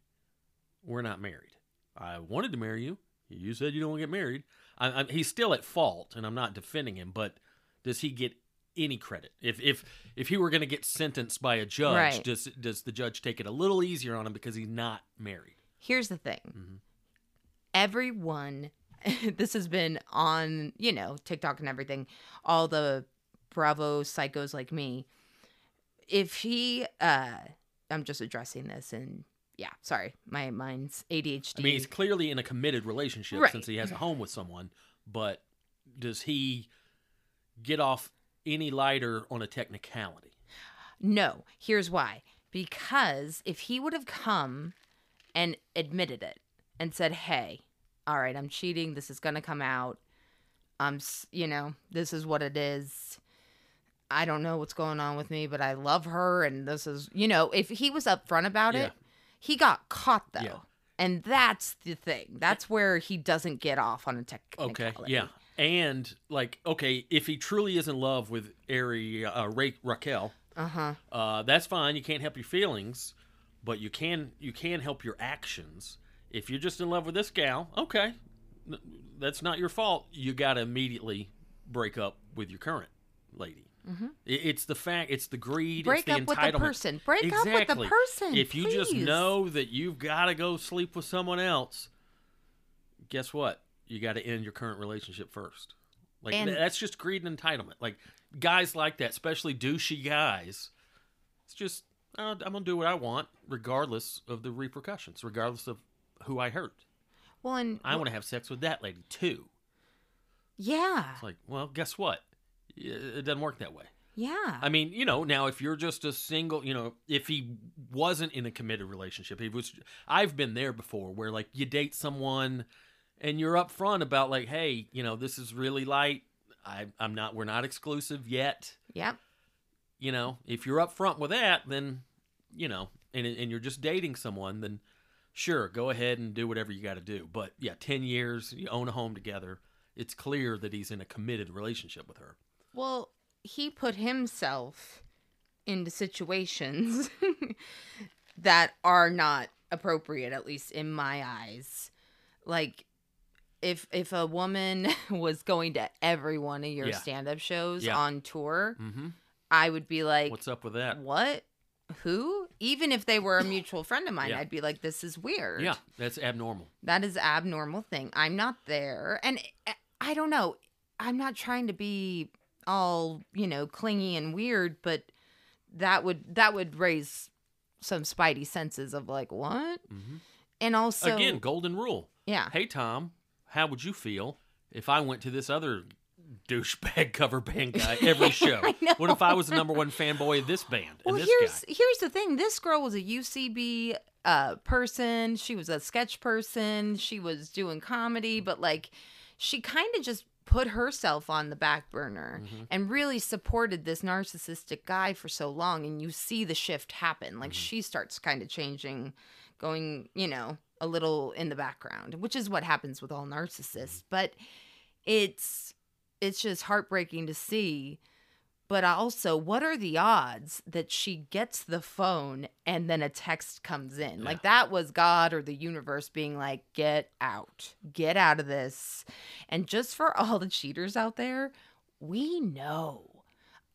we're not married. I wanted to marry you. You said you don't want to get married." I, I, he's still at fault, and I'm not defending him, but does he get any credit? If if if he were going to get sentenced by a judge, Right. does does the judge take it a little easier on him because he's not married? here's the thing Mm-hmm. everyone this has been on you know tiktok and everything all the bravo psychos like me if he uh i'm just addressing this and yeah sorry my mind's adhd I mean, he's clearly in a committed relationship Right. since he has a home with someone, but does he get off any lighter on a technicality. No, here's why. Because if he would have come and admitted it and said, "Hey, all right, I'm cheating. This is going to come out. I'm, you know, this is what it is. I don't know what's going on with me, but I love her and this is, you know, if he was upfront about Yeah. it, he got caught though. Yeah. And that's the thing. That's where he doesn't get off on a technicality. Okay, yeah. And like, okay, if he truly is in love with Ari uh, Ra- Raquel, Uh-huh. uh, that's fine. You can't help your feelings, but you can you can help your actions. If you're just in love with this gal, okay, that's not your fault. You got to immediately break up with your current lady. It- It's the fact. It's the greed. Mm-hmm. Break it's the up with the person. Break up with the person, If you just know that you've got to go sleep with someone else, guess what? You got to end your current relationship first. Like And- that's just greed and entitlement. Like guys like that, especially douchey guys. It's just uh, I'm gonna do what I want, regardless of the repercussions, regardless of who I hurt. Well, and I want to have sex with that lady too. yeah. It's like, well, guess what? It doesn't work that way. Yeah. I mean, you know, now if you're just a single, you know, if he wasn't in a committed relationship, he was. I've been there before, where like you date someone, and you're upfront about like, hey, you know, this is really light. I, I'm not. We're not exclusive yet. yep. You know, if you're upfront with that, then, you know, and and you're just dating someone, then sure, go ahead and do whatever you got to do. But yeah, ten years, you own a home together. It's clear that he's in a committed relationship with her. Well, he put himself into situations that are not appropriate, at least in my eyes. Like, if if a woman was going to every one of your Yeah. stand-up shows Yeah. on tour, Mm-hmm. I would be like, What's up with that? "What? Who?" Even if they were a mutual friend of mine, Yeah. I'd be like, "This is weird." Yeah, that's abnormal. That is abnormal thing. I'm not there. And I- I don't know. I'm not trying to be all, you know, clingy and weird, but that would that would raise some spidey senses of like, what? Mhm. And also Again, golden rule. yeah. Hey Tom, how would you feel if I went to this other douchebag cover band guy every show? What if I was the number one fanboy of this band Well, and this here's guy? here's the thing. This girl was a UCB uh person. She was a sketch person. She was doing comedy, but like she kind of just put herself on the back burner Mm-hmm. and really supported this narcissistic guy for so long and you see the shift happen. Like Mm-hmm. she starts kind of changing, going, you know, a little in the background, which is what happens with all mm-hmm. narcissists, but it's it's just heartbreaking to see. But also what are the odds that she gets the phone and then a text comes in? Like that was god or the universe being like get out. Get out of this. And just for all the cheaters out there we know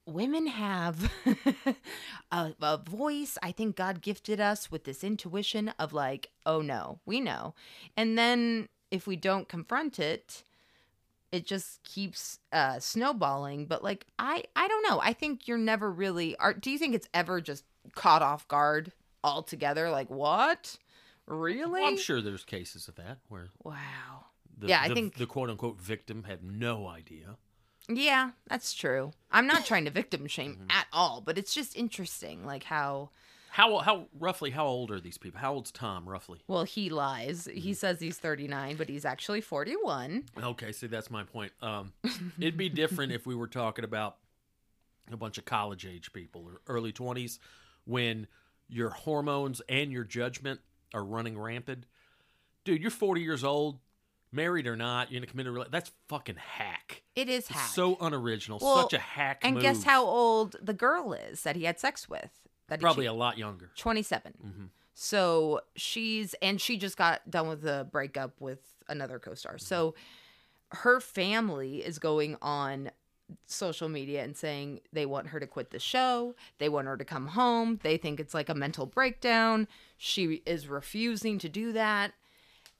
women have a, a voice. I think god gifted us with this intuition of like oh no we know. And then if we don't confront it it just keeps uh snowballing. But like i i don't know. I think you're never really are do you think it's ever just caught off guard altogether? Like what? Really Well, I'm sure there's cases of that where wow. the, Yeah, I the, think- the quote unquote victim had no idea. Yeah that's true i'm not trying to victim shame Mm-hmm. at all but it's just interesting like how How how roughly how old are these people? How old's Tom roughly? well he lies he says he's 39 but he's actually 41 Okay, see that's my point. Um, it'd be different if we were talking about a bunch of college age people or early twenties when your hormones and your judgment are running rampant. Dude, you're 40 years old, married or not, you're in a committed relationship. That's fucking hack. it is hack so unoriginal. Well, such a hack. and guess how old the girl is that he had sex with that Probably a lot younger. 27. Mhm. So she's, and she just got done with the breakup with another co star. So her family is going on social media and saying they want her to quit the show. They want her to come home. They think it's like a mental breakdown. She is refusing to do that.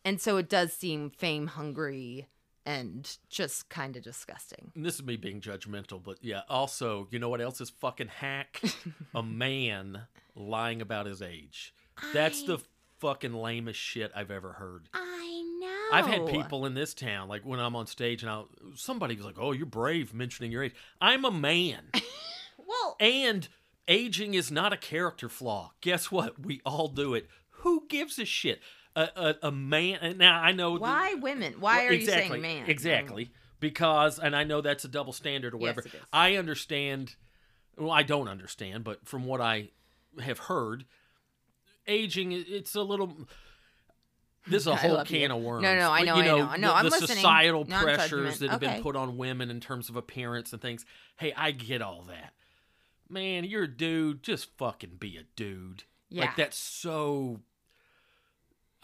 And so it does seem fame hungry and just kind of disgusting. And this is me being judgmental, but yeah. Also, you know what else is fucking hack? a man lying about his age. That's I- the fucking lamest shit I've ever heard. I know. I've had people in this town, like when I'm on stage, and I'll, somebody was like, "Oh, you're brave mentioning your age." I'm a man, Well, and aging is not a character flaw. Guess what? We all do it. Who gives a shit? A a, a man. Now I know the- why women? Why are exactly, you saying man? Mm. Exactly. Because, and I know that's a double standard or Yes, whatever. is. I understand. Well, I don't understand, but from what I have heard, aging it's a little. This is a whole can you. of worms. No, no, I But, know, you I know, know. No, the, I'm the listening. societal pressures that have Okay. been put on women in terms of appearance and things. Hey, I get all that. Man, you're a dude. Just fucking be a dude. Yeah. Like that's so.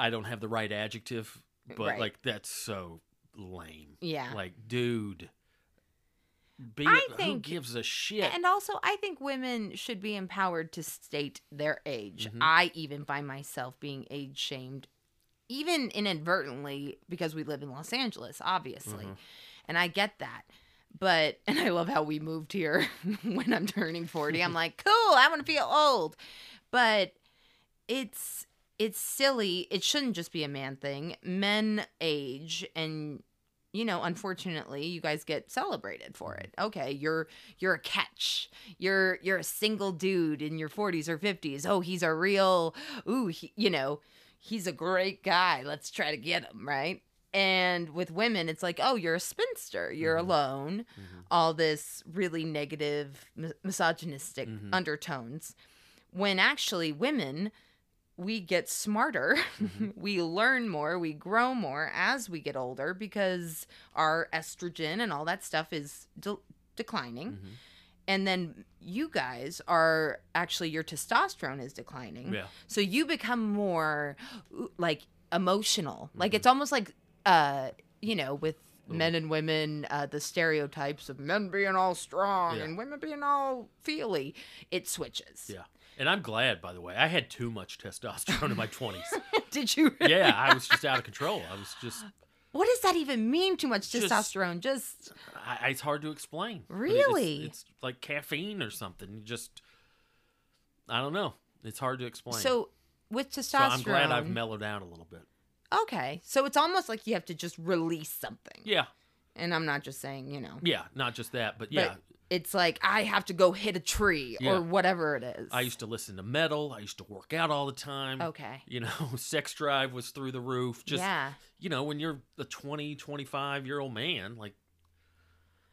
I don't have the right adjective, but Right. like that's so lame. Yeah. Like, dude. Be I who think- gives a shit? And also, I think women should be empowered to state their age. Mhm. I even find myself being age shamed, even inadvertently, because we live in Los Angeles, obviously. Mhm. And I get that. But, and I love how we moved here when I'm turning 40. I'm like, cool, I want to feel old. But it's, it's silly. It shouldn't just be a man thing. Men age and you know, unfortunately, you guys get celebrated for it. Okay, you're you're a catch. You're you're a single dude in your 40s or 50s. Oh, he's a real ooh, he, you know, he's a great guy. Let's try to get him, right? And with women, it's like, oh, you're a spinster. You're Mhm. alone. Mhm. All this really negative, mi- misogynistic Mhm. undertones. When actually, women, we get smarter, Mhm. we learn more, we grow more as we get older because our estrogen and all that stuff is de- declining. Mhm. And then you guys are actually, your testosterone is declining. Yeah. So you become more like emotional. Like Mhm. it's almost like, uh, you know, with Little- men and women, uh, the stereotypes of men being all strong Yeah. and women being all feely, it switches. Yeah. And I'm glad, by the way. I had too much testosterone in my 20s. Did you? yeah, I was just out of control. I was just, What does that even mean? Too much Just- testosterone? Just I, it's hard to explain. Really? It's, it's like caffeine or something. You just, I don't know. It's hard to explain. so with testosterone. So I'm glad I've mellowed out a little bit. Okay, so it's almost like you have to just release something. Yeah. And I'm not just saying, you know, Yeah. Not just that, but yeah. it's like I have to go hit a tree Yeah. or whatever it is. I used to listen to metal. I used to work out all the time. Okay. You know, sex drive was through the roof. Just, yeah. you know, when you're a 20, 25 year old man, like,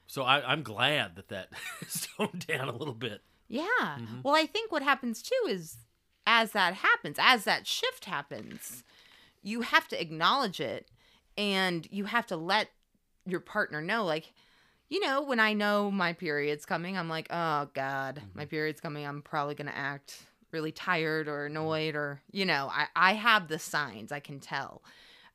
so I, I'm glad that that toned down a little bit. Yeah. Mhm. Well, I think what happens too is as that happens, as that shift happens, you have to acknowledge it and you have to let your partner know like you know, when I know my period's coming, I'm like, "Oh god, mm-hmm. my period's coming. I'm probably going to act really tired or mm-hmm. annoyed or, you know, I I have the signs. I can tell."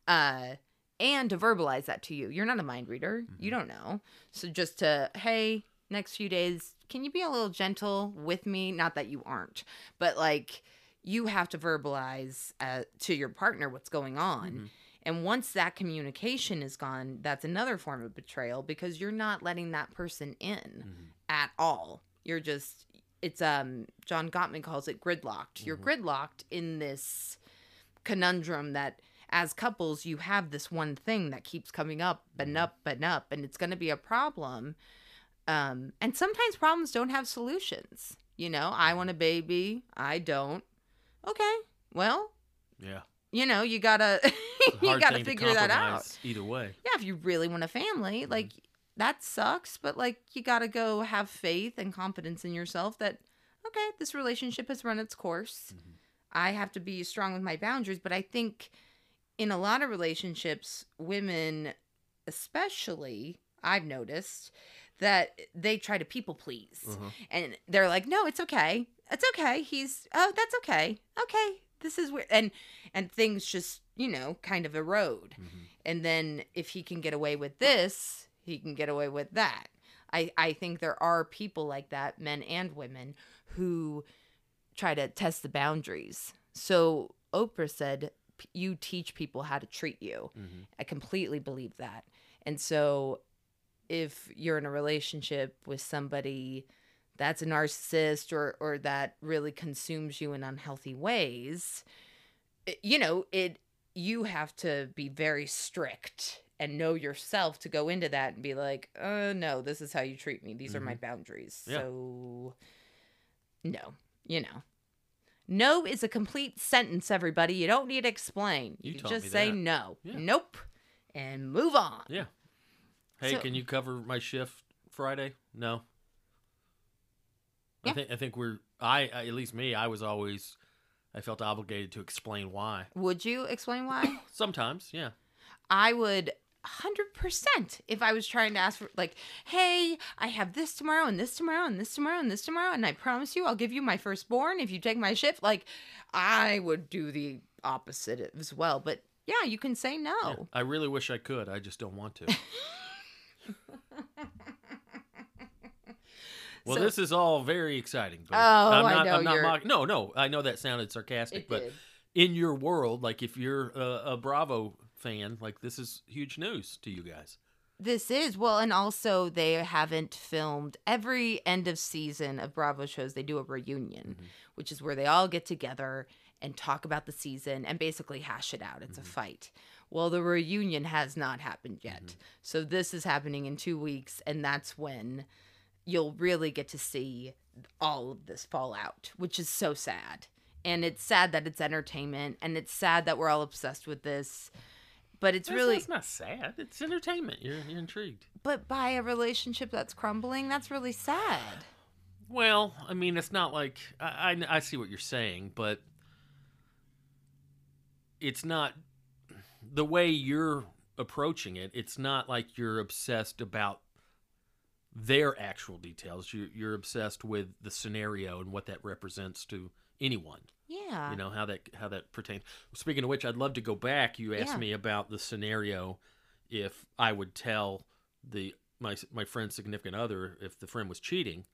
Uh and to verbalize that to you. You're not a mind reader. You mm-hmm. don't know. So just to, hey, next few days, can you be a little gentle with me? Not that you aren't, but like you have to verbalize uh, to your partner what's going on. Mhm. And once that communication is gone, that's another form of betrayal because you're not letting that person in Mhm. at all. You're just it's um John Gottman calls it gridlocked. You're gridlocked in this conundrum that as couples you have this one thing that keeps coming up and up and up and it's going to be a problem. Um and sometimes problems don't have solutions. You know, I want a baby, I don't. Okay. Well, Yeah. you know, you got to you got to thing figure that out Either way. yeah, if you really want a family, like that sucks, but like you got to go have faith and confidence in yourself that okay, this relationship has run its course. I have to be strong with my boundaries, but I think in a lot of relationships, women especially, I've noticed that they try to people please. Uh-huh. And they're like, "No, it's okay. It's okay. He's oh, that's okay. Okay. This is weird." And and things just, you know, kind of erode. Mhm. And then if he can get away with this, he can get away with that. I, I think there are people like that, men and women, who try to test the boundaries. So Oprah said, "P- You teach people how to treat you. Mhm. I completely believe that. And so if you're in a relationship with somebody that's a narcissist or or that really consumes you in unhealthy ways, you know, it you have to be very strict and know yourself to go into that and be like, uh, no, this is how you treat me. These are my boundaries. Mm-hmm. Yeah. So, no, you know. No is a complete sentence, everybody. You don't need to explain. You You, just say no, Yeah. nope, and move on. Yeah. Hey, So- can you cover my shift Friday? No. I think I think we're I, I at least me I was always I felt obligated to explain why. Would you explain why? Sometimes, yeah. I would 100% if I was trying to ask for, like, hey, I have this tomorrow and this tomorrow and this tomorrow and this tomorrow, and I promise you I'll give you my firstborn if you take my shift. Like, I would do the opposite as well. But yeah, you can say no. yeah. I really wish I could. I just don't want to. Well, So- this is all very exciting. But Oh, I'm I not, know I'm not mock- No, no, I know that sounded sarcastic, but did. in your world, like if you're a, a Bravo fan, like this is huge news to you guys. This is well, and also they haven't filmed every end of season of Bravo shows. They do a reunion, mm-hmm. which is where they all get together and talk about the season and basically hash it out. It's a mm-hmm. fight. Well, the reunion has not happened yet, mm-hmm. so this is happening in two weeks, and that's when you'll really get to see all of this fall out, which is so sad. And it's sad that it's entertainment, and it's sad that we're all obsessed with this. But it's That's- really it's not sad. It's entertainment. You're you're intrigued. but by a relationship that's crumbling, that's really sad. Well, I mean, it's not like I, I I see what you're saying, but it's not the way you're approaching it. It's not like you're obsessed about their actual details. You're you're obsessed with the scenario and what that represents to anyone. Yeah. you know how that how that pertains speaking of which i'd love to go back you asked Yeah. me about the scenario if i would tell the my my friend's significant other if the friend was cheating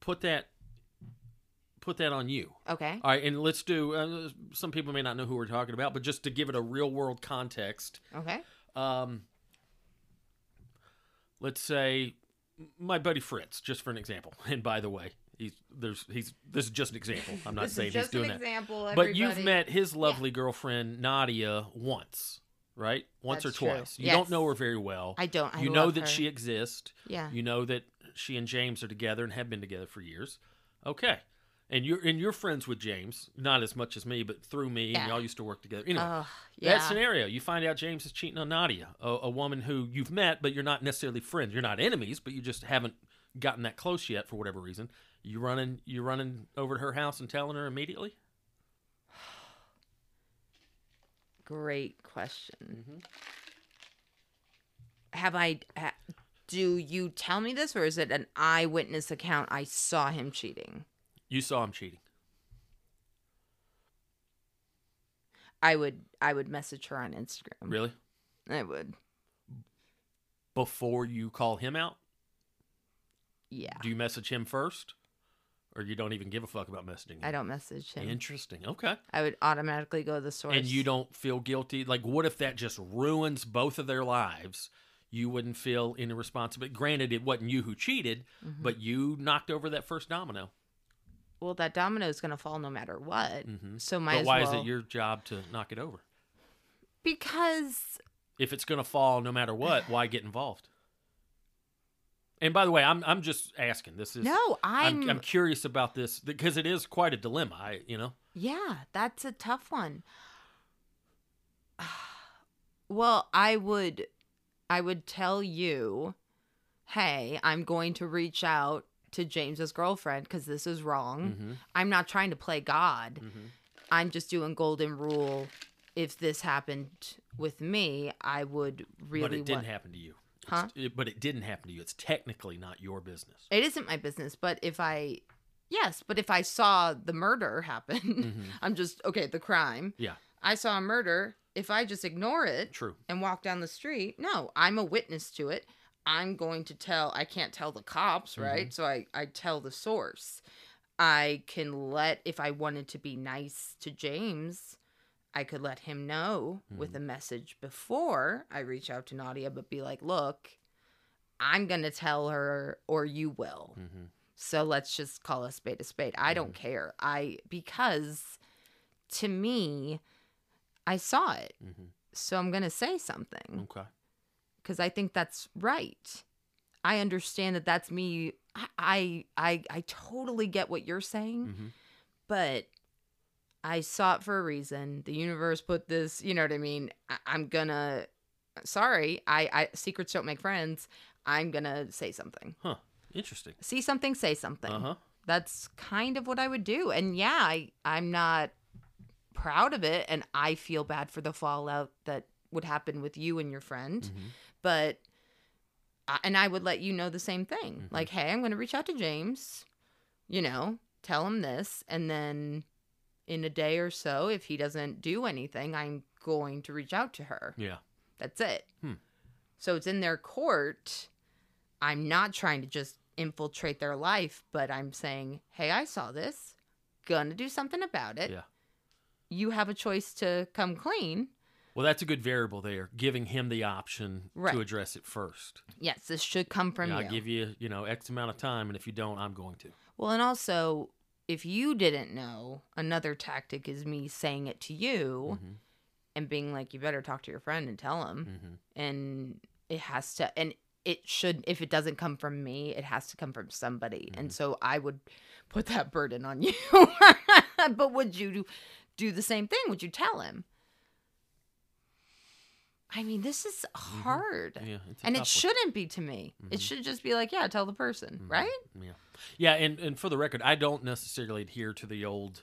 put that put that on you Okay. all right and let's do uh, some people may not know who we're talking about but just to give it a real world context Okay. um, let's say my buddy Fritz, just for an example. And by the way, he's there's he's this is just an example. I'm not saying he's doing an that. example. But you've met his lovely girlfriend Nadia once, right? Once That's or true. twice. You Yes. don't know her very well. I don't. I you know that her. she exists. Yeah. You know that she and James are together and have been together for years. Okay. And you're and you're friends with James, not as much as me, but through me, and y'all used to work together. Anyway, Ugh, yeah. that scenario, you find out James is cheating on Nadia, a, a woman who you've met, but you're not necessarily friends. You're not enemies, but you just haven't gotten that close yet for whatever reason. You running, you running over to her house and telling her immediately. Great question. Mm-hmm. Have I? Ha, do you tell me this, or is it an eyewitness account? I saw him cheating. You saw him cheating. I would. I would message her on Instagram. Really? I would. Before you call him out, Yeah. do you message him first, or you don't even give a fuck about messaging? Him? I don't message him. Interesting. Okay. I would automatically go to the source. And you don't feel guilty? Like, what if that just ruins both of their lives? You wouldn't feel any responsibility. Granted, it wasn't you who cheated, Mm-hmm. but you knocked over that first domino. Well, that domino is going to fall no matter what. So might Mm-hmm. but why well. is it your job to knock it over? Because If it's going to fall no matter what, why get involved? And by the way, I'm I'm just asking. This is no, I'm I'm. I'm curious about this because it is quite a dilemma. I you know Yeah, that's a tough one. Well, I would I would tell you, "Hey, I'm going to reach out to James's girlfriend cuz this is wrong. Mm-hmm. I'm not trying to play God. I'm just doing golden rule. If this happened with me, I would really but it didn't want happen to you. Huh? it- but it didn't happen to you. It's technically not your business. It isn't my business, but if I Yes, but if I saw the murder happen, Mm-hmm. I'm just okay, the crime. Yeah, I saw a murder. If I just ignore it true. and walk down the street, no, I'm a witness to it. I'm going to tell, I can't tell the cops, right? So I, I tell the source. I can let, if I wanted to be nice to James, I could let him know with a message before I reach out to Nadia, but be like, look, I'm going to tell her or you will. Mm-hmm. So let's just call a spade a spade. I don't care. I because to me I saw it. Mhm. So I'm going to say something Okay. Because I think that's right. I understand that that's me. I, I, I, totally get what you're saying, Mhm. but I saw it for a reason. The universe put this, you know what I mean? I, I'm gonna, sorry, I, I, secrets don't make friends. I'm gonna say something. Huh. Interesting. See something, say something. Uh huh. That's kind of what I would do. And yeah, I, I'm not proud of it. And I feel bad for the fallout that would happen with you and your friend. Mhm. But, I- and I would let you know the same thing. Mhm. Like, hey, I'm going to reach out to James, you know, tell him this. And then in a day or so, if he doesn't do anything, I'm going to reach out to her. Yeah. That's it. Hmm. So it's in their court. I'm not trying to just infiltrate their life, but I'm saying, hey, I saw this. Gonna do something about it. Yeah. You have a choice to come clean. Well, that's a good variable there, giving him the option Right. to address it first. Yes, this should come from Yeah, you. I'll give you, you know, X amount of time, and if you don't, I'm going to. well, and also, if you didn't know, another tactic is me saying it to you Mhm. and being like, you better talk to your friend and tell him. Mhm. and it has to and it should if it doesn't come from me it has to come from somebody and so i would put that burden on you but would you do the same thing would you tell him i mean this is hard Yeah, it's a and it one. shouldn't be to me it should just be like yeah tell the person Mhm. right Yeah, yeah, and and for the record, I don't necessarily adhere to the old,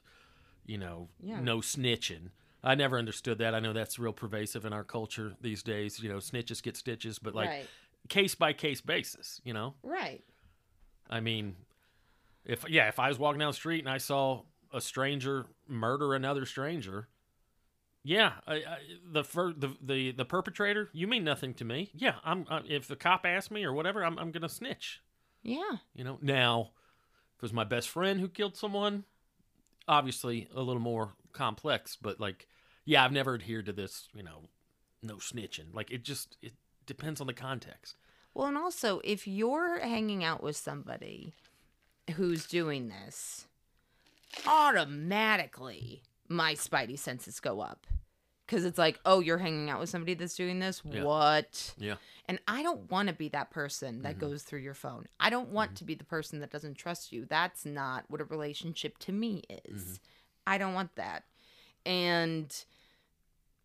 you know, Yeah. no snitching. I never understood that. I know that's real pervasive in our culture these days. You know, snitches get stitches, but like right case by case basis. You know, right I mean, if yeah, if I was walking down the street and I saw a stranger murder another stranger, yeah, I, I, the, fir- the the the perpetrator, you mean nothing to me. Yeah, I'm. Uh, if the cop asks me or whatever, I'm I'm gonna snitch. yeah You know, now if it was my best friend who killed someone, obviously a little more complex. But like, yeah, I've never adhered to this. You know, no snitching. Like it just it depends on the context. Well, and also, if you're hanging out with somebody who's doing this, automatically my spidey senses go up. Because it's like, oh, you're hanging out with somebody that's doing this? Yeah. What? Yeah. And I don't want to be that person that mm-hmm. goes through your phone. I don't want mm-hmm. to be the person that doesn't trust you. That's not what a relationship to me is. Mm-hmm. I don't want that. And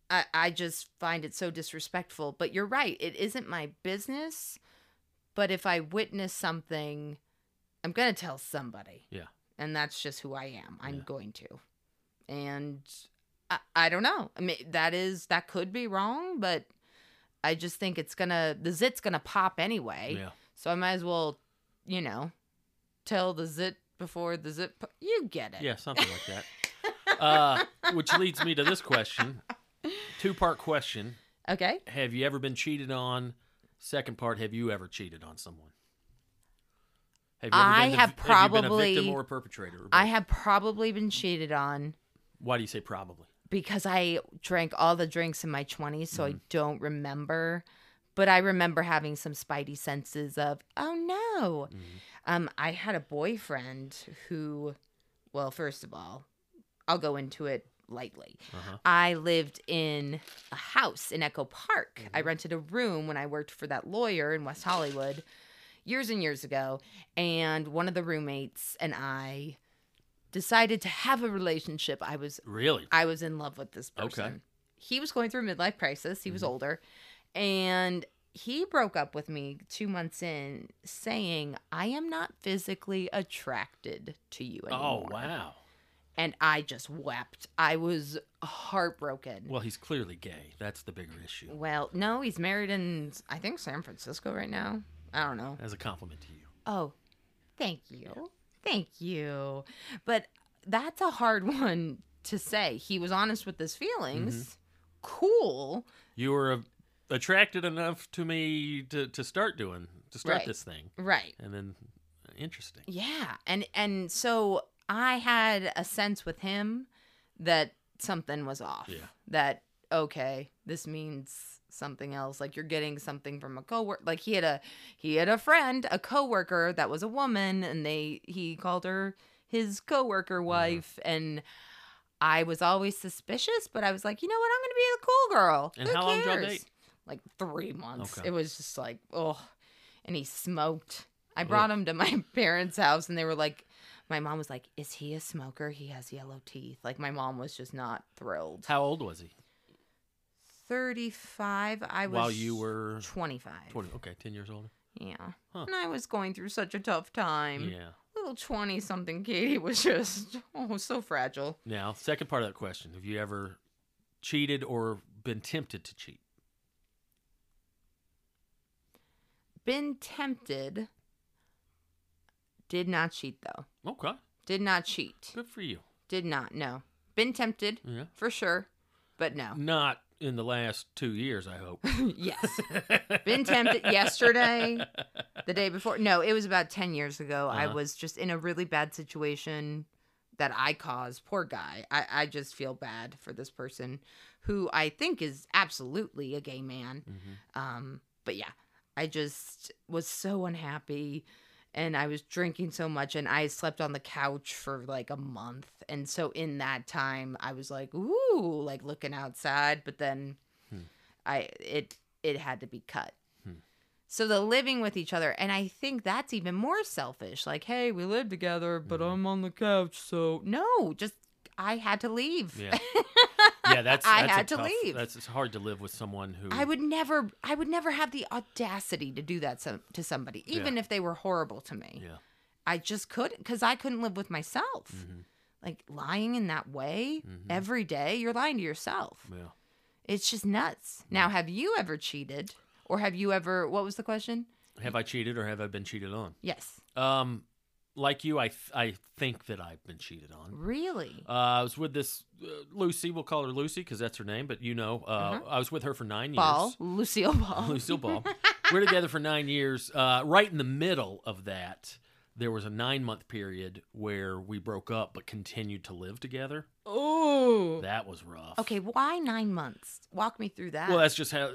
I, I just find it so disrespectful. But you're right. It isn't my business. But if I witness something, I'm going to tell somebody. Yeah. And that's just who I am. I'm Yeah. going to. And I, I don't know. I mean, that is, that could be wrong, but I just think it's to, the zit's to pop anyway. Yeah. So I might as well, you know, tell the zit before the zit. Po- you get it. Yeah, something like that. uh, which leads me to this question, two part question. Okay. Have you ever been cheated on? Second part, have you ever cheated on someone? Have I been the- have Have you been a victim or a perpetrator? or I have probably been cheated on Why do you say probably? because I drank all the drinks in my 20s, so Mm-hmm. I don't remember. But I remember having some spidey senses of, oh no. Mm-hmm. Um, I had a boyfriend who, well, first of all, I'll go into it lightly. Uh-huh. I lived in a house in Echo Park. I Mm-hmm. rented a room when I worked for that lawyer in West Hollywood years and years ago. And one of the roommates and I decided to have a relationship. I was Really? I was in love with this Okay. person. He was going through a midlife crisis. He was Mm-hmm. older. And he broke up with me two months in, saying, I am not physically attracted to you anymore. Oh, wow. And I just wept. I was heartbroken. Well, he's clearly gay. That's the bigger issue. Well, no, he's married in, I think, San Francisco right now. I don't know. As a compliment to you. Oh, thank you. Thank you. But that's a hard one to say. He was honest with his feelings. Mm-hmm. Cool. You were uh, attracted enough to me to, to start doing, to start Right. this thing. Right. And then, interesting. Yeah. And and so I had a sense with him that something was off. Yeah. That okay, this means something else. Like you're getting something from a coworker. Like he had a he had a friend, a coworker that was a woman, and they he called her his coworker mm-hmm. wife, and I was always suspicious, but I was like, you know what? I'm going to be the cool girl. And Who how long did y'all date? Like three months. Okay. It was just like, oh. And he smoked. I brought him to my parents' house, and they were like, my mom was like, is he a smoker? He has yellow teeth. Like, my mom was just not thrilled. How old was he? 35. I was While you were 25. 20. Okay, 10 years older. Yeah. Huh. And I was going through such a tough time. Yeah. Little 20 something Katie was just, oh, so fragile. Now, second part of that question Have you ever cheated or been tempted to cheat? Been tempted. Did not cheat, though. Okay. Did not cheat. Good for you. Did not, no. Been tempted, Yeah. for sure, but no. Not in the last two years, I hope. yes. Been tempted yesterday, the day before. No, it was about 10 years ago. I Uh-huh. was just in a really bad situation that I caused. Poor guy. I, I just feel bad for this person who I think is absolutely a gay man. Mhm. Um, but yeah, I just was so unhappy and I was drinking so much and I slept on the couch for like a month. And so in that time I was like, ooh, like looking outside, but then Hmm. I it it had to be cut. Hmm. So the living with each other, and I think that's even more selfish. Like, hey, we live together, but Mhm. I'm on the couch, so no, just I had to leave. Yeah. Yeah, that's, I that's had to tough- leave. That's it's hard to live with someone who I would never I would never have the audacity to do that some, to somebody even Yeah. if they were horrible to me. Yeah. I just couldn't cuz I couldn't live with myself. Mhm. Like lying in that way Mhm. every day, you're lying to yourself. Yeah. It's just nuts. Now, have you ever cheated or have you ever what was the question? Have I cheated or have I been cheated on? Yes. Um, like you, I th- I think that I've been cheated on. Really? Uh, I was with this uh, Lucy. We'll call her Lucy because that's her name. But you know, uh, Uh-huh. I was with her for nine Ball, years. Lucille Ball. Lucille Ball. We're together for nine years. Uh, right in the middle of that, there was a nine month period where we broke up but continued to live together. Oh. That was rough. Okay, why 9 months? Walk me through that. Well, that's just how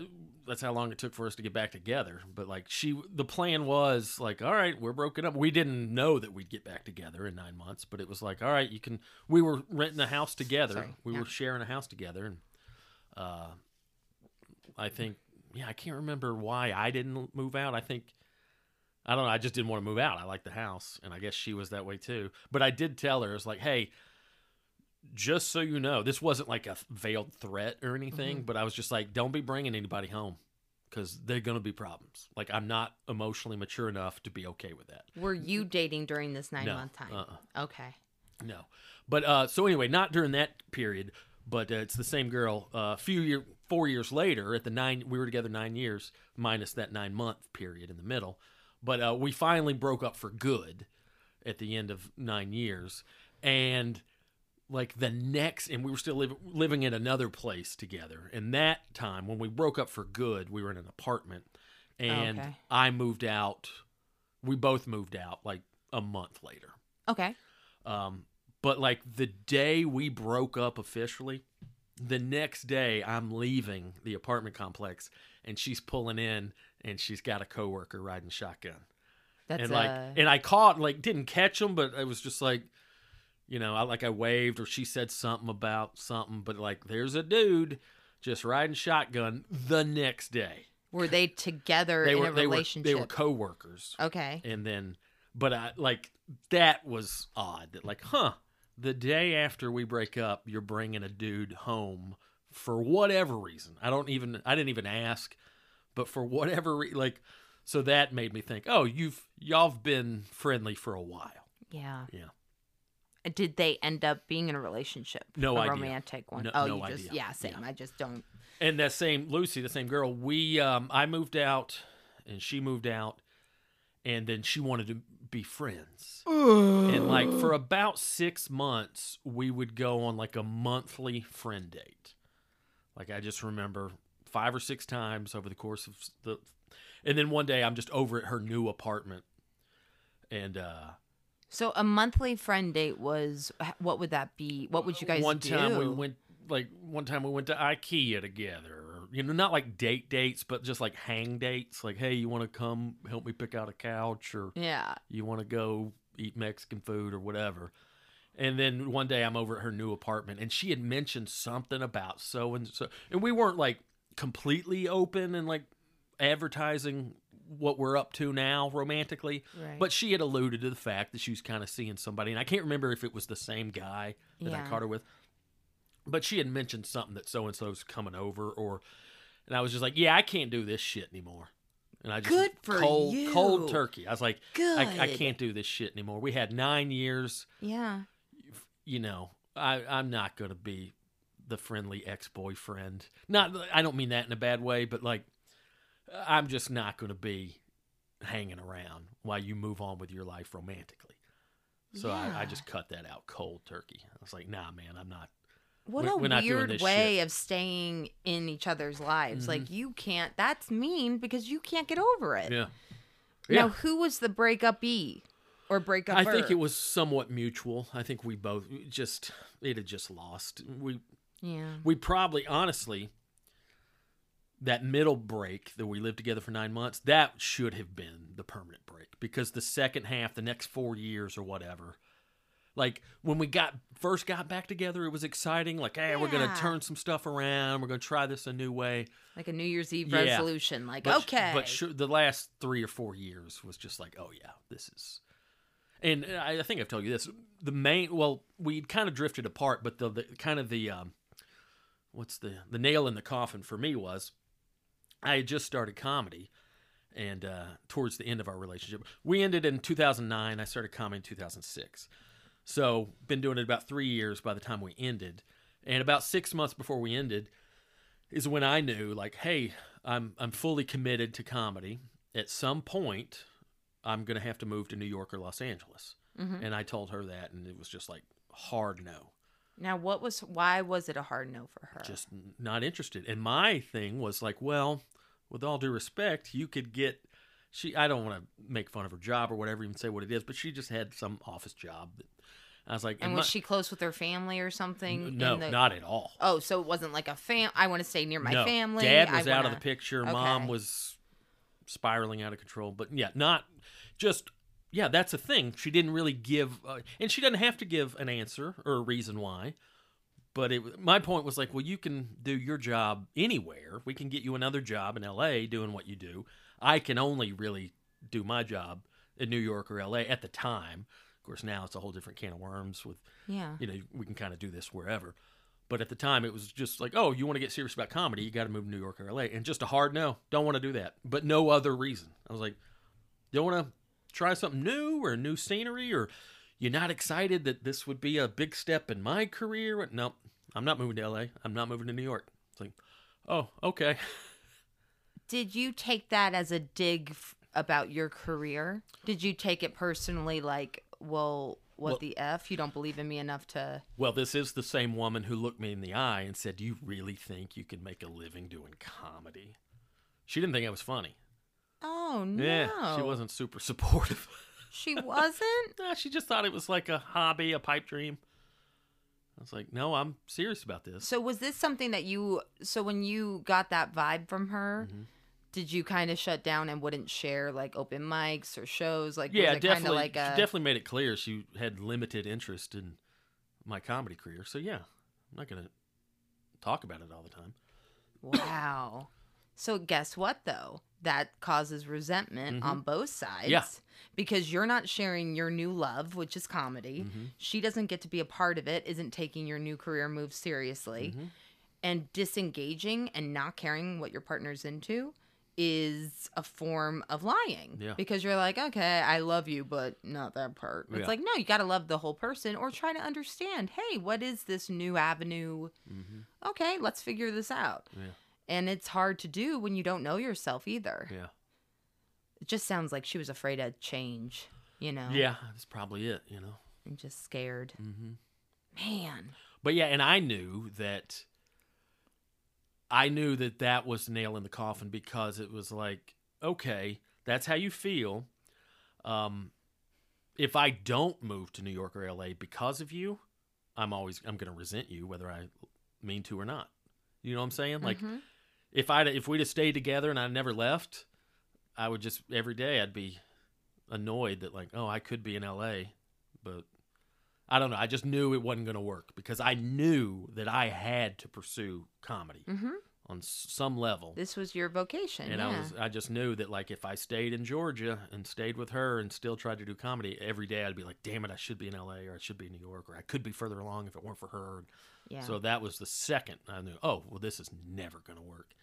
that's how long it took for us to get back together. But like she, the plan was like, all right, we're broken up. We didn't know that we'd get back together in nine months, but it was like, all right, you can. We were renting a house together. Sorry, we yeah. were sharing a house together, and uh, I think, yeah, I can't remember why I didn't move out. I think. I don't know. I just didn't want to move out. I liked the house, and I guess she was that way too. But I did tell her, I was like, "Hey, just so you know, this wasn't like a veiled threat or anything, Mm-hmm. but I was just like, don't be bringing anybody home because they're going to be problems. Like, I'm not emotionally mature enough to be okay with that. Were you dating during this 9 No, month time? uh-uh. Okay. No. But uh, so anyway, not during that period, but uh, it's the same girl. Uh, a few year, four years later, at the nine, we were together nine years, minus that nine month period in the middle. But uh, we finally broke up for good at the end of nine years, and like the next, and we were still liv- living in another place together. And that time, when we broke up for good, we were in an apartment, and Okay. I moved out. We both moved out like a month later. Okay. Um, but like the day we broke up officially, the next day I'm leaving the apartment complex and she's pulling in and she's got a coworker riding shotgun. That's and like uh, and I caught like didn't catch him, but it was just like you know, I like I waved or she said something about something, but like there's a dude just riding shotgun the next day. were they together They in were a they were relationship? they were coworkers okay. and then but i like that was odd that like huh the day after we break up you're bringing a dude home for whatever reason i don't even i didn't even ask but for whatever re- like so that made me think oh you've y'all have been friendly for a while Yeah. yeah Did they end up being in a relationship? No a idea. romantic one. No- oh, no you just yeah, same. Yeah. I just don't. and that same lucy the same girl we um i moved out and she moved out and then she wanted to be friends and like for about six months we would go on like a monthly friend date like i just remember five or six times over the course of the and then one day i'm just over at her new apartment and uh So a monthly friend date was what would that be? What would you guys one do? time we went like one time we went to ikea together or, you know not like date dates but just like hang dates like hey you want to come help me pick out a couch or Yeah. you want to go eat mexican food or whatever And then one day I'm over at her new apartment and she had mentioned something about so and so. And we weren't like completely open and like advertising what we're up to now romantically. Right. But she had alluded to the fact that she was kind of seeing somebody. And I can't remember if it was the same guy that I caught her with. But she had mentioned something that so and so's coming over or and I was just like, Yeah, I can't do this shit anymore. And I just Good for cold you. cold turkey. I was like, I, I can't do this shit anymore. We had nine years Yeah. you know, I, I'm not to be the friendly ex boyfriend. Not, I don't mean that in a bad way, but like, I'm just not going to be hanging around while you move on with your life romantically. So I, I just cut that out cold turkey. I was like, nah, man, I'm not. What We're- a we're not doing weird this way shit. Mm-hmm. of staying in each other's lives. Like you can't. That's mean because you can't get over it. Yeah. Now, who was the breakup e or breakup? I think it was somewhat mutual. I think we both just, it had just lost. We, Yeah. we probably honestly that middle break that we lived together for nine months that should have been the permanent break because the second half the next four years or whatever like when we got first got back together it was exciting like hey we're gonna turn some stuff around we're gonna try this a new way Like a New Year's Eve Yeah. resolution. Like but, okay. but sure, the last three or four years was just like oh yeah this is and I, I think I've told you this. The main, well, we'd kind of drifted apart, but the, the kind of the, um, what's the the nail in the coffin for me was, I had just started comedy, and uh, towards the end of our relationship, we ended in 2009. I started comedy in 2006, so been doing it about three years by the time we ended, and about six months before we ended, is when I knew like, hey, I'm I'm fully committed to comedy. At some point, I'm going to have to move to New York or Los Angeles. Mm-hmm. And I told her that, and it was just like hard no, now, what was? Why was it a hard no for her? just not interested. And my thing was like, well, with all due respect, you could get. She, I don't want to make fun of her job or whatever, even say what it is, but she just had some office job. That I was like, and and was my- she close with her family or something? no, the- not at all. Oh, so it wasn't like a fam. I want to stay near my no. family. Dad I was out of wanna- the picture. Mom was spiraling out of control. But yeah, not just yeah. That's a thing. She didn't really give, uh, and she doesn't have to give an answer or a reason why. But it, my point was like, well, you can do your job anywhere. We can get you another job in L.A. doing what you do. I can only really do my job in New York or L.A. at the time. Of course, now it's a whole different can of worms with Yeah. you know, we can kind of do this wherever. But at the time, it was just like, oh, you want to get serious about comedy, you got to move to New York or LA. And just a hard no. Don't want to do that. But no other reason. I was like, you don't want to try something new or new scenery? Or you're not excited that this would be a big step in my career? No, I'm not moving to LA. I'm not moving to New York. It's like, oh, okay. Did you take that as a dig f- about your career? Did you take it personally, like, well, what Well- the f? You don't believe in me enough to? Well, this is the same woman who looked me in the eye and said, Do you really think you can make a living doing comedy? She didn't think I was funny. Oh no. Yeah, she wasn't super supportive. She wasn't. Nah, she just thought it was like a hobby, a pipe dream. I was like, no, I'm serious about this. So was this something that you? So when you got that vibe from her, Mm-hmm. did you kind of shut down and wouldn't share like open mics or shows? Like yeah, definitely. like she definitely made it clear she had limited interest in my comedy career. So yeah, I'm not gonna talk about it all the time. wow. So guess what though? That causes resentment on both sides. Mm-hmm. Yeah. Because you're not sharing your new love, which is comedy. Mm-hmm. She doesn't get to be a part of it, isn't taking your new career move seriously. Mm-hmm. And disengaging and not caring what your partner's into is a form of lying. Yeah. Because you're like, okay, I love you, but not that part. It's Yeah. like, no, you got to love the whole person or try to understand, hey, what is this new avenue? Okay, let's figure this out. Mm-hmm. Yeah. And it's hard to do when you don't know yourself either. Yeah, It just sounds like she was afraid of change, you know? yeah, that's probably it. You know. And just scared. Mm-hmm. Man. But yeah, and I knew that I knew that that was nail in the coffin because it was like, okay, that's how you feel. Um, if I don't move to New York or LA because of you, I'm always I'm going to resent you whether I mean to or not. You know what I'm saying? Like Mhm. If I if we'd have stayed together and I never left, I would just every day I'd be annoyed that like, oh, I could be in LA, but I don't know. I just knew it wasn't going to work because I knew that I had to pursue comedy Mm-hmm. On some level. This was your vocation. and yeah. I was I just knew that like if I stayed in Georgia and stayed with her and still tried to do comedy every day I'd be like damn it I should be in LA or I should be in New York or I could be further along if it weren't for her. yeah. So that was the second I knew oh well this is never going to work.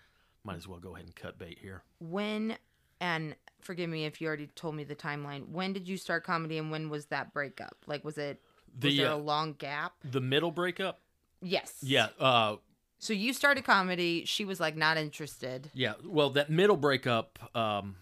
Might as well go ahead and cut bait here. when and forgive me if you already told me the timeline. When did you start comedy and when was that breakup? Like was it was The there uh, a long gap? the middle breakup? Yes. Yeah, uh So you started comedy. She was like not interested. yeah, well that middle breakup um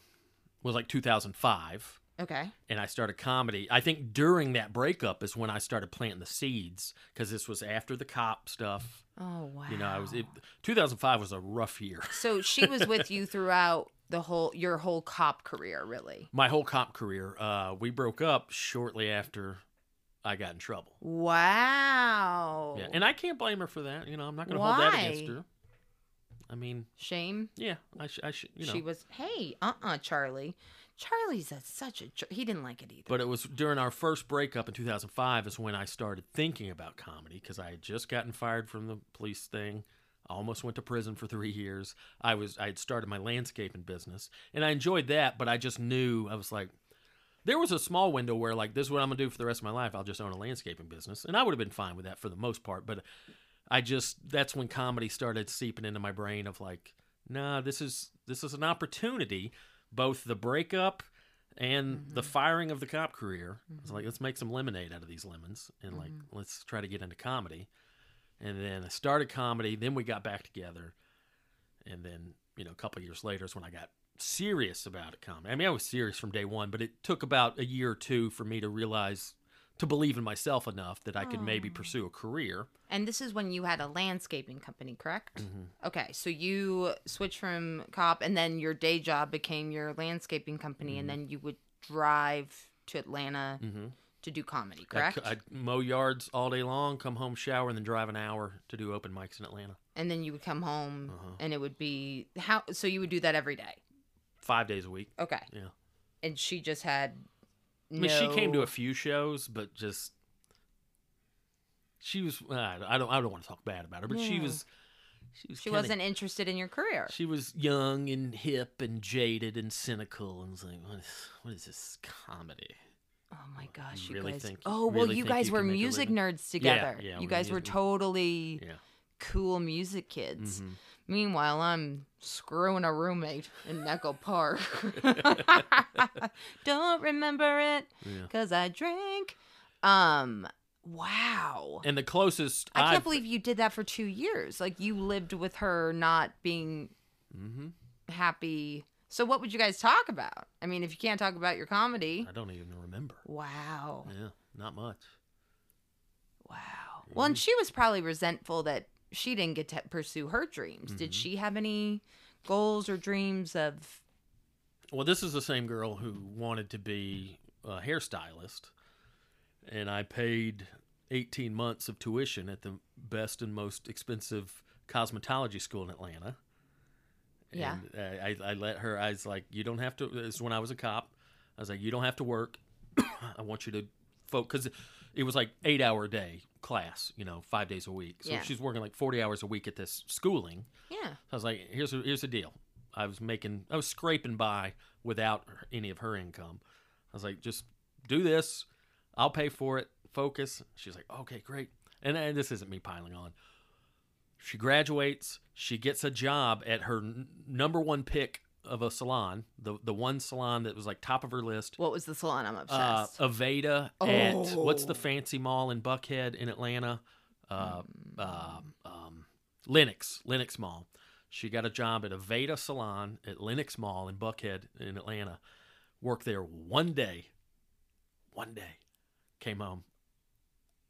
was like 2005. Okay. and I started comedy. I think during that breakup is when I started planting the seeds because this was after the cop stuff. Oh wow. You know, I was it, 2005 was a rough year. So she was with you throughout the whole your whole cop career, really. My whole cop career. Uh, we broke up shortly after I got in trouble. Wow. Yeah, and I can't blame her for that. You know, I'm not going to hold that against Why? her. I mean, Shame. yeah, I, sh- I should, you know. She was. Hey, uh, uh Charlie. Charlie's a, such a. He didn't like it either. But it was during our first breakup in 2005 is when I started thinking about comedy because I had just gotten fired from the police thing. I almost went to prison for three years. I was I had started my landscaping business and I enjoyed that, but I just knew I was like, there was a small window where like this is what I'm gonna do for the rest of my life. I'll just own a landscaping business, and I would have been fine with that for the most part. But I just that's when comedy started seeping into my brain of like, nah, this is this is an opportunity. Both the breakup and the mm-hmm. firing of the cop career. It's like mm-hmm. let's make some lemonade out of these lemons and like mm-hmm. let's try to get into comedy. And then I started comedy. Then we got back together, and then you know a couple years later is when I got serious about it. Comedy. I mean, I was serious from day one, but it took about a year or two for me to realize to believe in myself enough that I could maybe pursue a career. And this is when you had a landscaping company, correct? Mm-hmm. Okay, so you switched from cop, and then your day job became your landscaping company, Mm-hmm. and then you would drive to Atlanta to do comedy, I'd, correct? I'd mow yards all day long, come home, shower, and then drive an hour to do open mics in Atlanta. and then you would come home, Uh-huh. and it would be how? So you would do that every day. Five days a week. Okay, Yeah. and she just had. I mean, she came to a few shows, but just she was. I I don't. I don't want to talk bad about her, but she was. She was. She kinda- wasn't interested in your career. She was young and hip and jaded and cynical, and was like, "What is, what is this comedy?" Oh my gosh, You you, really guys! think- oh well, really you guys you were can make a music nerds together. yeah, you we're guys were totally Yeah. cool music kids. Mhm. Meanwhile, I'm screwing a roommate in Echo Park. Don't remember it Yeah. because I drank. Um, wow. And the closest I can't I've- believe you did that for two years. Like you lived with her, not being Mhm. happy. So, what would you guys talk about? I mean, if you can't talk about your comedy, I don't even remember. wow. Yeah, not much. Wow. Well, and she was probably resentful that she didn't get to pursue her dreams. Did she have any goals or dreams of? Well, this is the same girl who wanted to be a hairstylist, and I paid 18 months of tuition at the best and most expensive cosmetology school in Atlanta. Yeah. And uh, I, I let her, I was like, you don't have to, this is when I was a cop. I was like, you don't have to work. I want you to focus. Because it was like eight hour a day class, you know, five days a week. So Yeah. she's working like 40 hours a week at this schooling. Yeah. I was like, here's a, here's the deal. I was making, I was scraping by without any of her income. I was like, just do this. I'll pay for it. Focus. She's like, okay, great. And, and this isn't me piling on. She graduates. She gets a job at her n- number one pick of a salon, the the one salon that was like top of her list. What was the salon? I'm Uh, obsessed. Aveda at what's the Oh. fancy mall in Buckhead in Atlanta? Uh, uh, um, Lenox, Lenox Mall. She got a job at Aveda Salon at Lenox Mall in Buckhead in Atlanta. Worked there one day. One day. Came home.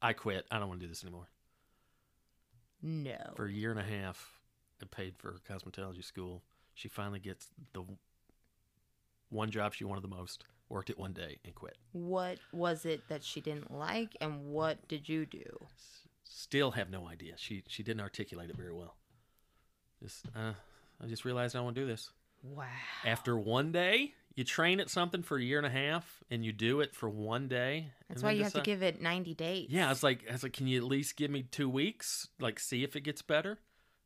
I quit. I don't want to do this anymore. no. For a year and a half, I paid for cosmetology school. She finally gets the one job she wanted the most. Worked it one day and quit. What was it that she didn't like, and what did you do? Still have no idea. She she didn't articulate it very well. Just uh, I just realized I want to do this. Wow. After one day, you train at something for a year and a half and you do it for one day. That's why you have to give it 90 days. Yeah, I was like, I was like, can you at least give me two weeks? Like, see if it gets better.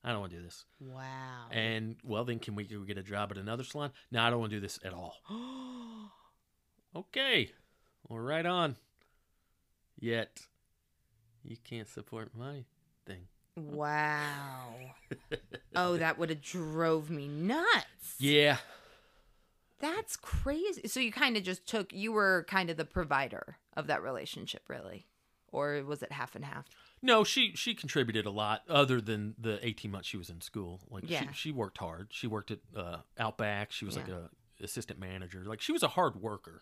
I don't want to do this. Wow. And well, then can we go get a job at another salon? No, I don't want to do this at all. okay, well, right on. Yet, you can't support my thing. wow. oh, that would have drove me nuts. Yeah, That's crazy. So you kind of just took you were kind of the provider of that relationship, really. Or was it half and half? No, she she contributed a lot, other than the eighteen months she was in school. Like, Yeah. she she worked hard. She worked at uh, Outback. She was like a assistant manager. Like, she was a hard worker.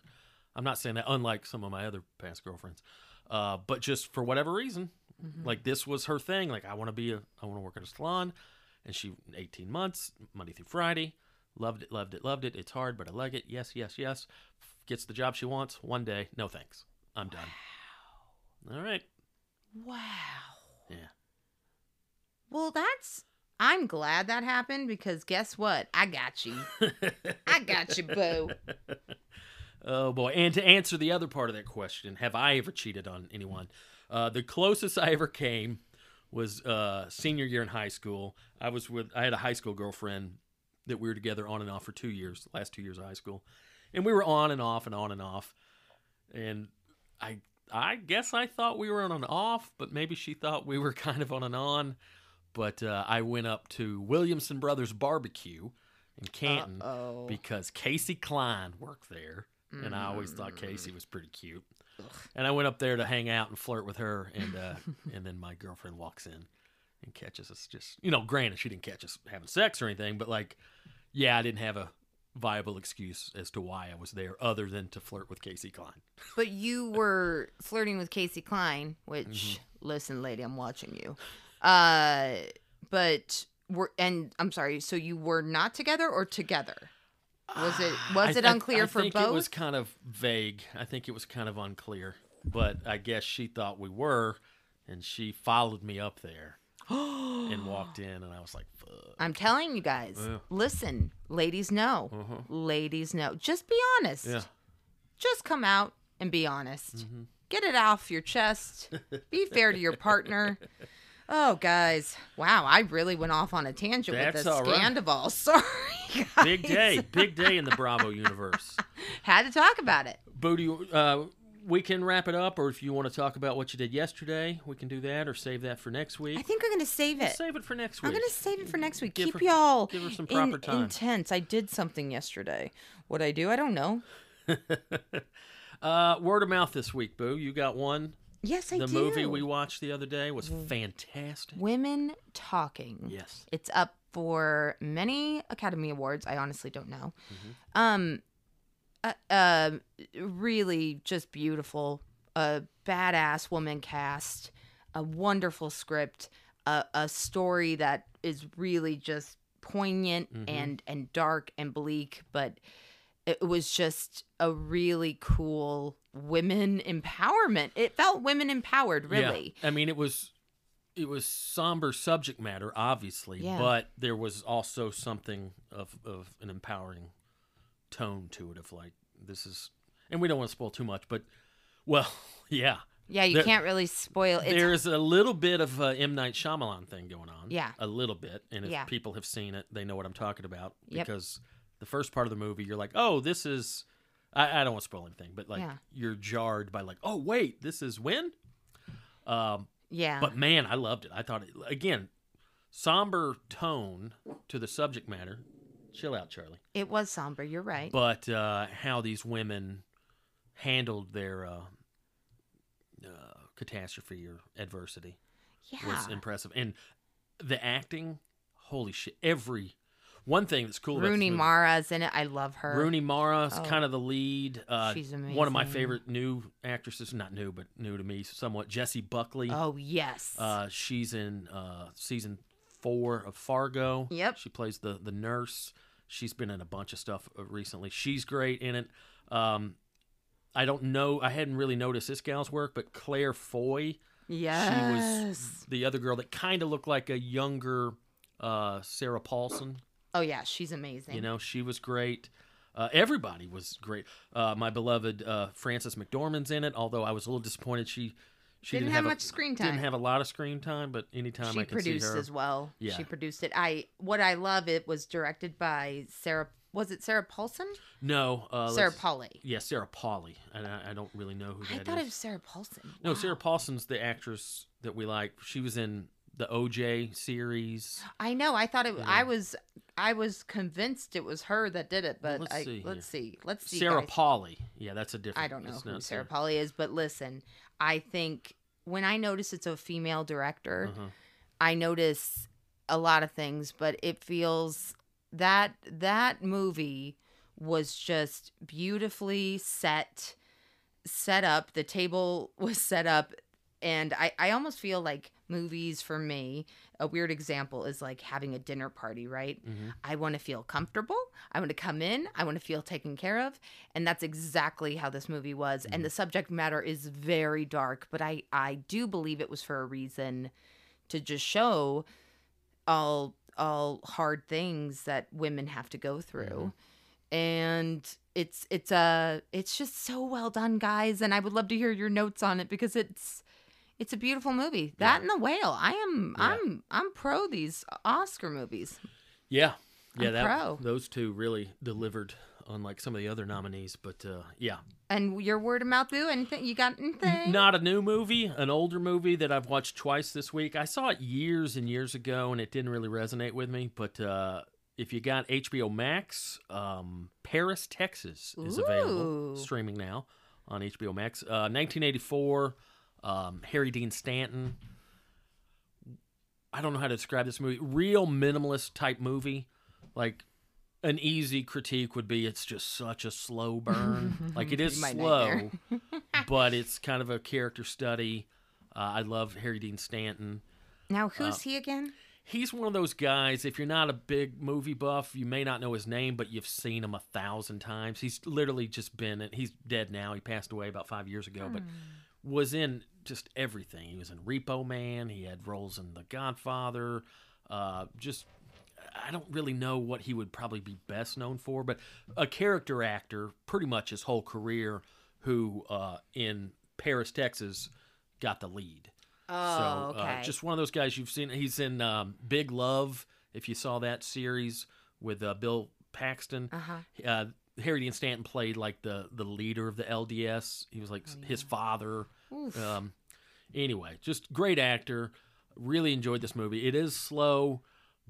I'm not saying that, unlike some of my other past girlfriends. Uh, but just for whatever reason, Mm-hmm. like this was her thing. Like I want to be a, I want to work at a salon, and she 18 months, Monday through Friday, loved it, loved it, loved it. It's hard, but I like it. Yes, yes, yes. Gets the job she wants. One day, no thanks, I'm done. All right, Wow. yeah. Well, that's I'm glad that happened because guess what? I got you. I got you, boo. Oh boy! And to answer the other part of that question, have I ever cheated on anyone? Uh, the closest I ever came was uh, senior year in high school. I was with I had a high school girlfriend that we were together on and off for two years, last two years of high school, and we were on and off and on and off. And I I guess I thought we were on an off, but maybe she thought we were kind of on an on. But uh, I went up to Williamson Brothers Barbecue in Canton Uh-oh. because Casey Klein worked there, and I always thought Casey was pretty cute. And I went up there to hang out and flirt with her, and uh, and then my girlfriend walks in and catches us. Just you know, granted, she didn't catch us having sex or anything, but like, yeah, I didn't have a viable excuse as to why I was there other than to flirt with Casey Klein. But you were flirting with Casey Klein, which Mm-hmm. listen, lady, I'm watching you. Uh but were and I'm sorry, so you were not together or together? Was it was I- it I- unclear I for think both? It was kind of vague. I think it was kind of unclear, but I guess she thought we were, and she followed me up there and walked in, and I was like, "Fuck." I'm telling you guys. Yeah. Listen, ladies know. Uh-huh. Ladies know. Just be honest. Yeah. Just come out and be honest. Mm-hmm. Get it off your chest. be fair to your partner. Oh, guys. Wow, I really went off on a tangent with That's this all right. Scandoval. Sorry, guys. Big day, big day in the Bravo universe. Had to talk about it. Booty, uh, we can wrap it up, or if you want to talk about what you did yesterday, we can do that, or save that for next week. I think I'm going to save it. Save it for next week. I'm going to save it for next week. Give Keep her- y'all give her some in- proper time. intense. I did something yesterday. What I do, I don't know. uh, word of mouth this week, Boo. You got one. Yes, I the do. movie we watched the other day was fantastic. Women Talking. Yes. It's up for many Academy Awards. I honestly don't know. Mm-hmm. Um, uh, uh, really just beautiful. A badass woman cast. A wonderful script. A, a story that is really just poignant Mm-hmm. and and dark and bleak, but it was just a really cool women empowerment. It felt women empowered, really. Yeah. I mean, it was it was somber subject matter, obviously, Yeah. but there was also something of of an empowering tone to it. Of like, this is, and we don't want to spoil too much, but well, yeah, Yeah, you There- can't really spoil. It's there's a little bit of a M Night Shyamalan thing going on. Yeah. a little bit, and if Yeah. people have seen it, they know what I'm talking about Yep. because the first part of the movie, you're like, oh, this is. I, I don't want to spoil anything, but like Yeah. you're jarred by like, oh wait, this is when. Um, yeah. but man, I loved it. I thought it, again, somber tone to the subject matter. Chill out, Charlie. It was somber. You're right. But uh, how these women handled their uh, uh, catastrophe or adversity yeah. was impressive, and the acting. Holy shit! Every one thing that's cool. about Rooney Mara's in it. I love her. Rooney Mara's Oh. kind of the lead. Uh, She's One of my favorite new actresses, not new, but new to me somewhat. Jessie Buckley. Oh yes. Uh, she's in uh, season four of Fargo. Yep. She plays the the nurse. She's been in a bunch of stuff uh, recently. She's great in it. Um, I don't know. I hadn't really noticed this gal's work, but Claire Foy, yes. she was the other girl that kind of looked like a younger uh, Sarah Paulson. Oh yeah, she's amazing. You know, she was great. Uh, everybody was great. Uh, my beloved uh, Frances McDormand's in it, although I was a little disappointed she she Didn't didn't, have a- much screen time. Didn't have a lot of screen time, but anytime she I can see it. She produced her, as well. Yeah. She produced it. I what I love it was directed by Sarah. Was it Sarah Paulson? no, uh, Sarah Polley. Yeah, Sarah Polley, and I, I don't really know who I that thought is. it was Sarah Paulson. No, Wow. Sarah Paulson's the actress that we like. She was in the OJ series. I know. I thought it. Yeah. I was. I was convinced it was her that did it, Well, but let's I, see let's see. Let's see. Sarah guys. Polley. Yeah, that's a different. I don't know who not Sarah Polley is, but listen, I think when I notice it's a female director, Uh-huh. I notice a lot of things, but it feels that that movie was just beautifully set set up. The table was set up and I I almost feel like movies for me, a weird example is like having a dinner party, right? Mhm. I want to feel comfortable. I want to come in. I want to feel taken care of. And that's exactly how this movie was. And mm-hmm. the subject matter is very dark, but I, I do believe it was for a reason to just show all all hard things that women have to go through. Mm-hmm. And it's it's a it's just so well done, guys. And I would love to hear your notes on it because it's it's a beautiful movie. That Yeah. and the whale. I am Yeah. I'm I'm pro these Oscar movies. Yeah, yeah. I'm that pro. those two really delivered, unlike some of the other nominees. But uh, yeah, And your word of mouth, boo? Anything you got? Anything? not a new movie, an older movie that I've watched twice this week. I saw it years and years ago, and it didn't really resonate with me. But uh, if you got HBO Max, um, Paris, Texas is available streaming now on HBO Max. Uh, 1984, um, Harry Dean Stanton. I don't know how to describe this movie. Real minimalist type movie, like. An easy critique would be it's just such a slow burn. like it is slow, but it's kind of a character study. Uh, I love Harry Dean Stanton. Now who's he again? He's one of those guys. If you're not a big movie buff, you may not know his name, but you've seen him a thousand times. He's literally just been. He's dead now. He passed away about five years ago, but was in just everything. He was in Repo Man. He had roles in The Godfather. Uh, just I don't really know what he would probably be best known for, but a character actor pretty much his whole career who uh, in Paris, Texas got the lead. Oh, so okay. uh, just one of those guys you've seen. He's in um, Big Love, if you saw that series with uh, Bill Paxton. Uh-huh. Harry Dean Stanton played like the the leader of the LDS. He was like Oh, his father. Um, anyway, just great actor. Really enjoyed this movie. It is slow,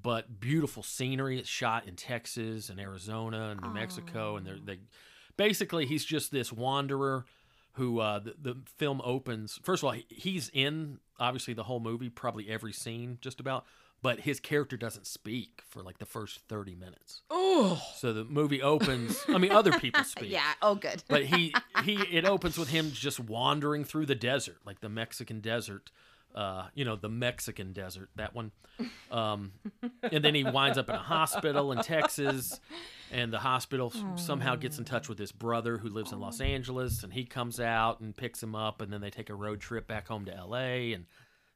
but beautiful scenery. It's shot in Texas and Arizona and New Mexico, and they're they basically he's just this wanderer who uh, the, the film opens. First of all, he's in obviously the whole movie, probably every scene, just about. But his character doesn't speak for like the first thirty minutes. Oh. So the movie opens. I mean, other people speak Yeah. Oh, good. but he he it opens with him just wandering through the desert like the mexican desert uh you know the mexican desert that one um and then he winds up in a hospital in texas and the hospital s- somehow gets in touch with his brother who lives in los angeles and he comes out and picks him up and then they take a road trip back home to la and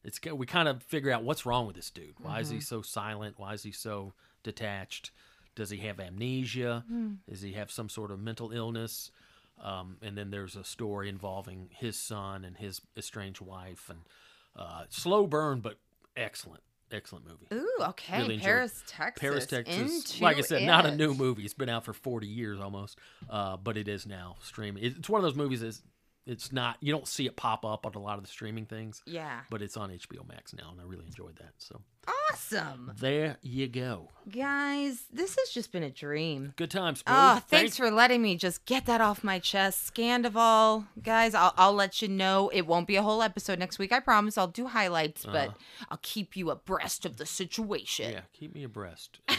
it's we kind of figure out what's wrong with this dude. Why is he so silent? Why is he so detached? Does he have amnesia? Does he have some sort of mental illness? Um, and then there's a story involving his son and his estranged wife and uh, slow burn but excellent excellent movie. Ooh, okay. Really. Paris, Texas. paris texas. Like i said not a new movie. It's been out for 40 years almost uh, but it is now streaming. It's one of those movies that's it's not you don't see it pop up on a lot of the streaming things Yeah. but it's on hbo max now and i really enjoyed that so Awesome. there you go Guys, this has just been a dream. good times Oh, Boo. thanks for letting me just get that off my chest. Scandoval, guys, I'll, I'll let you know. It won't be a whole episode next week. I promise. I'll do highlights, but I'll keep you abreast of the situation. Uh-huh. yeah keep me abreast and,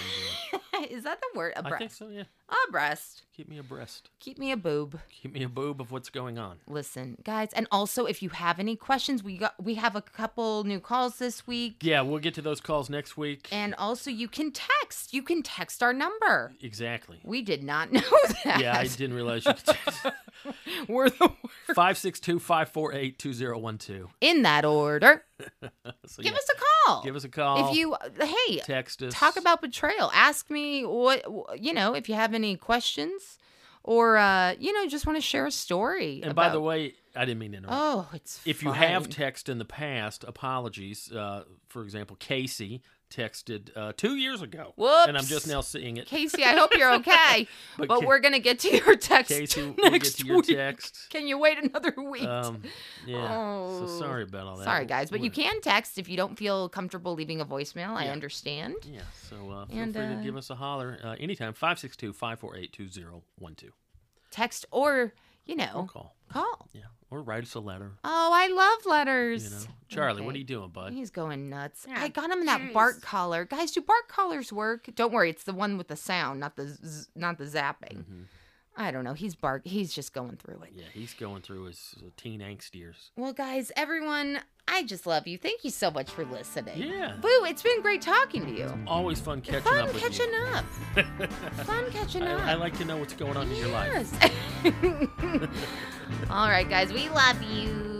uh, Is that the word? i think Abreast. so yeah Abreast. keep me abreast Keep me a boob. keep me a boob of what's going on Listen, guys, and also if you have any questions, we got we have a couple new calls this week. Yeah, we'll get to those calls next week. And also you can text. You can text our number. exactly. We did not know that. Yeah, I didn't realize you could. We're the 562 548 2012. in that order. So, Give yeah, us a call. give us a call. If you hey, text us. talk about betrayal. Ask me what you know if you have any questions, or uh, you know just want to share a story. And by the way, I didn't mean to interrupt. oh, it's if you have fine. text in the past, apologies. Uh, for example, Casey texted uh, two years ago, and I'm just now seeing it. Casey, I hope you're okay. But but Ca- we're gonna get to your text Casey, next we'll get to your week. text. Can you wait another week? Um, yeah. Oh. So sorry about all that. Sorry, guys, but you We're- can text if you don't feel comfortable leaving a voicemail. I understand. Yeah. So uh, feel And, free to uh, give us a holler uh, anytime. 562 548 2012. Text or you know call. call. Yeah. Or write us a letter. Oh, I love letters. You know, Charlie, what are you doing, bud? He's going nuts. Yeah, I got him in that bark jeez. collar. Guys, do bark collars work? Don't worry, it's the one with the sound, not the z- not the zapping. Mm-hmm. I don't know. He's bark. He's just going through it. Yeah, he's going through his teen angst years. Well, guys, everyone, I just love you. Thank you so much for listening. Yeah. Boo, it's been great talking to you. Always fun catching Fun up catching you. up. Fun catching up. I, I like to know what's going on in your life. All right, guys, we love you.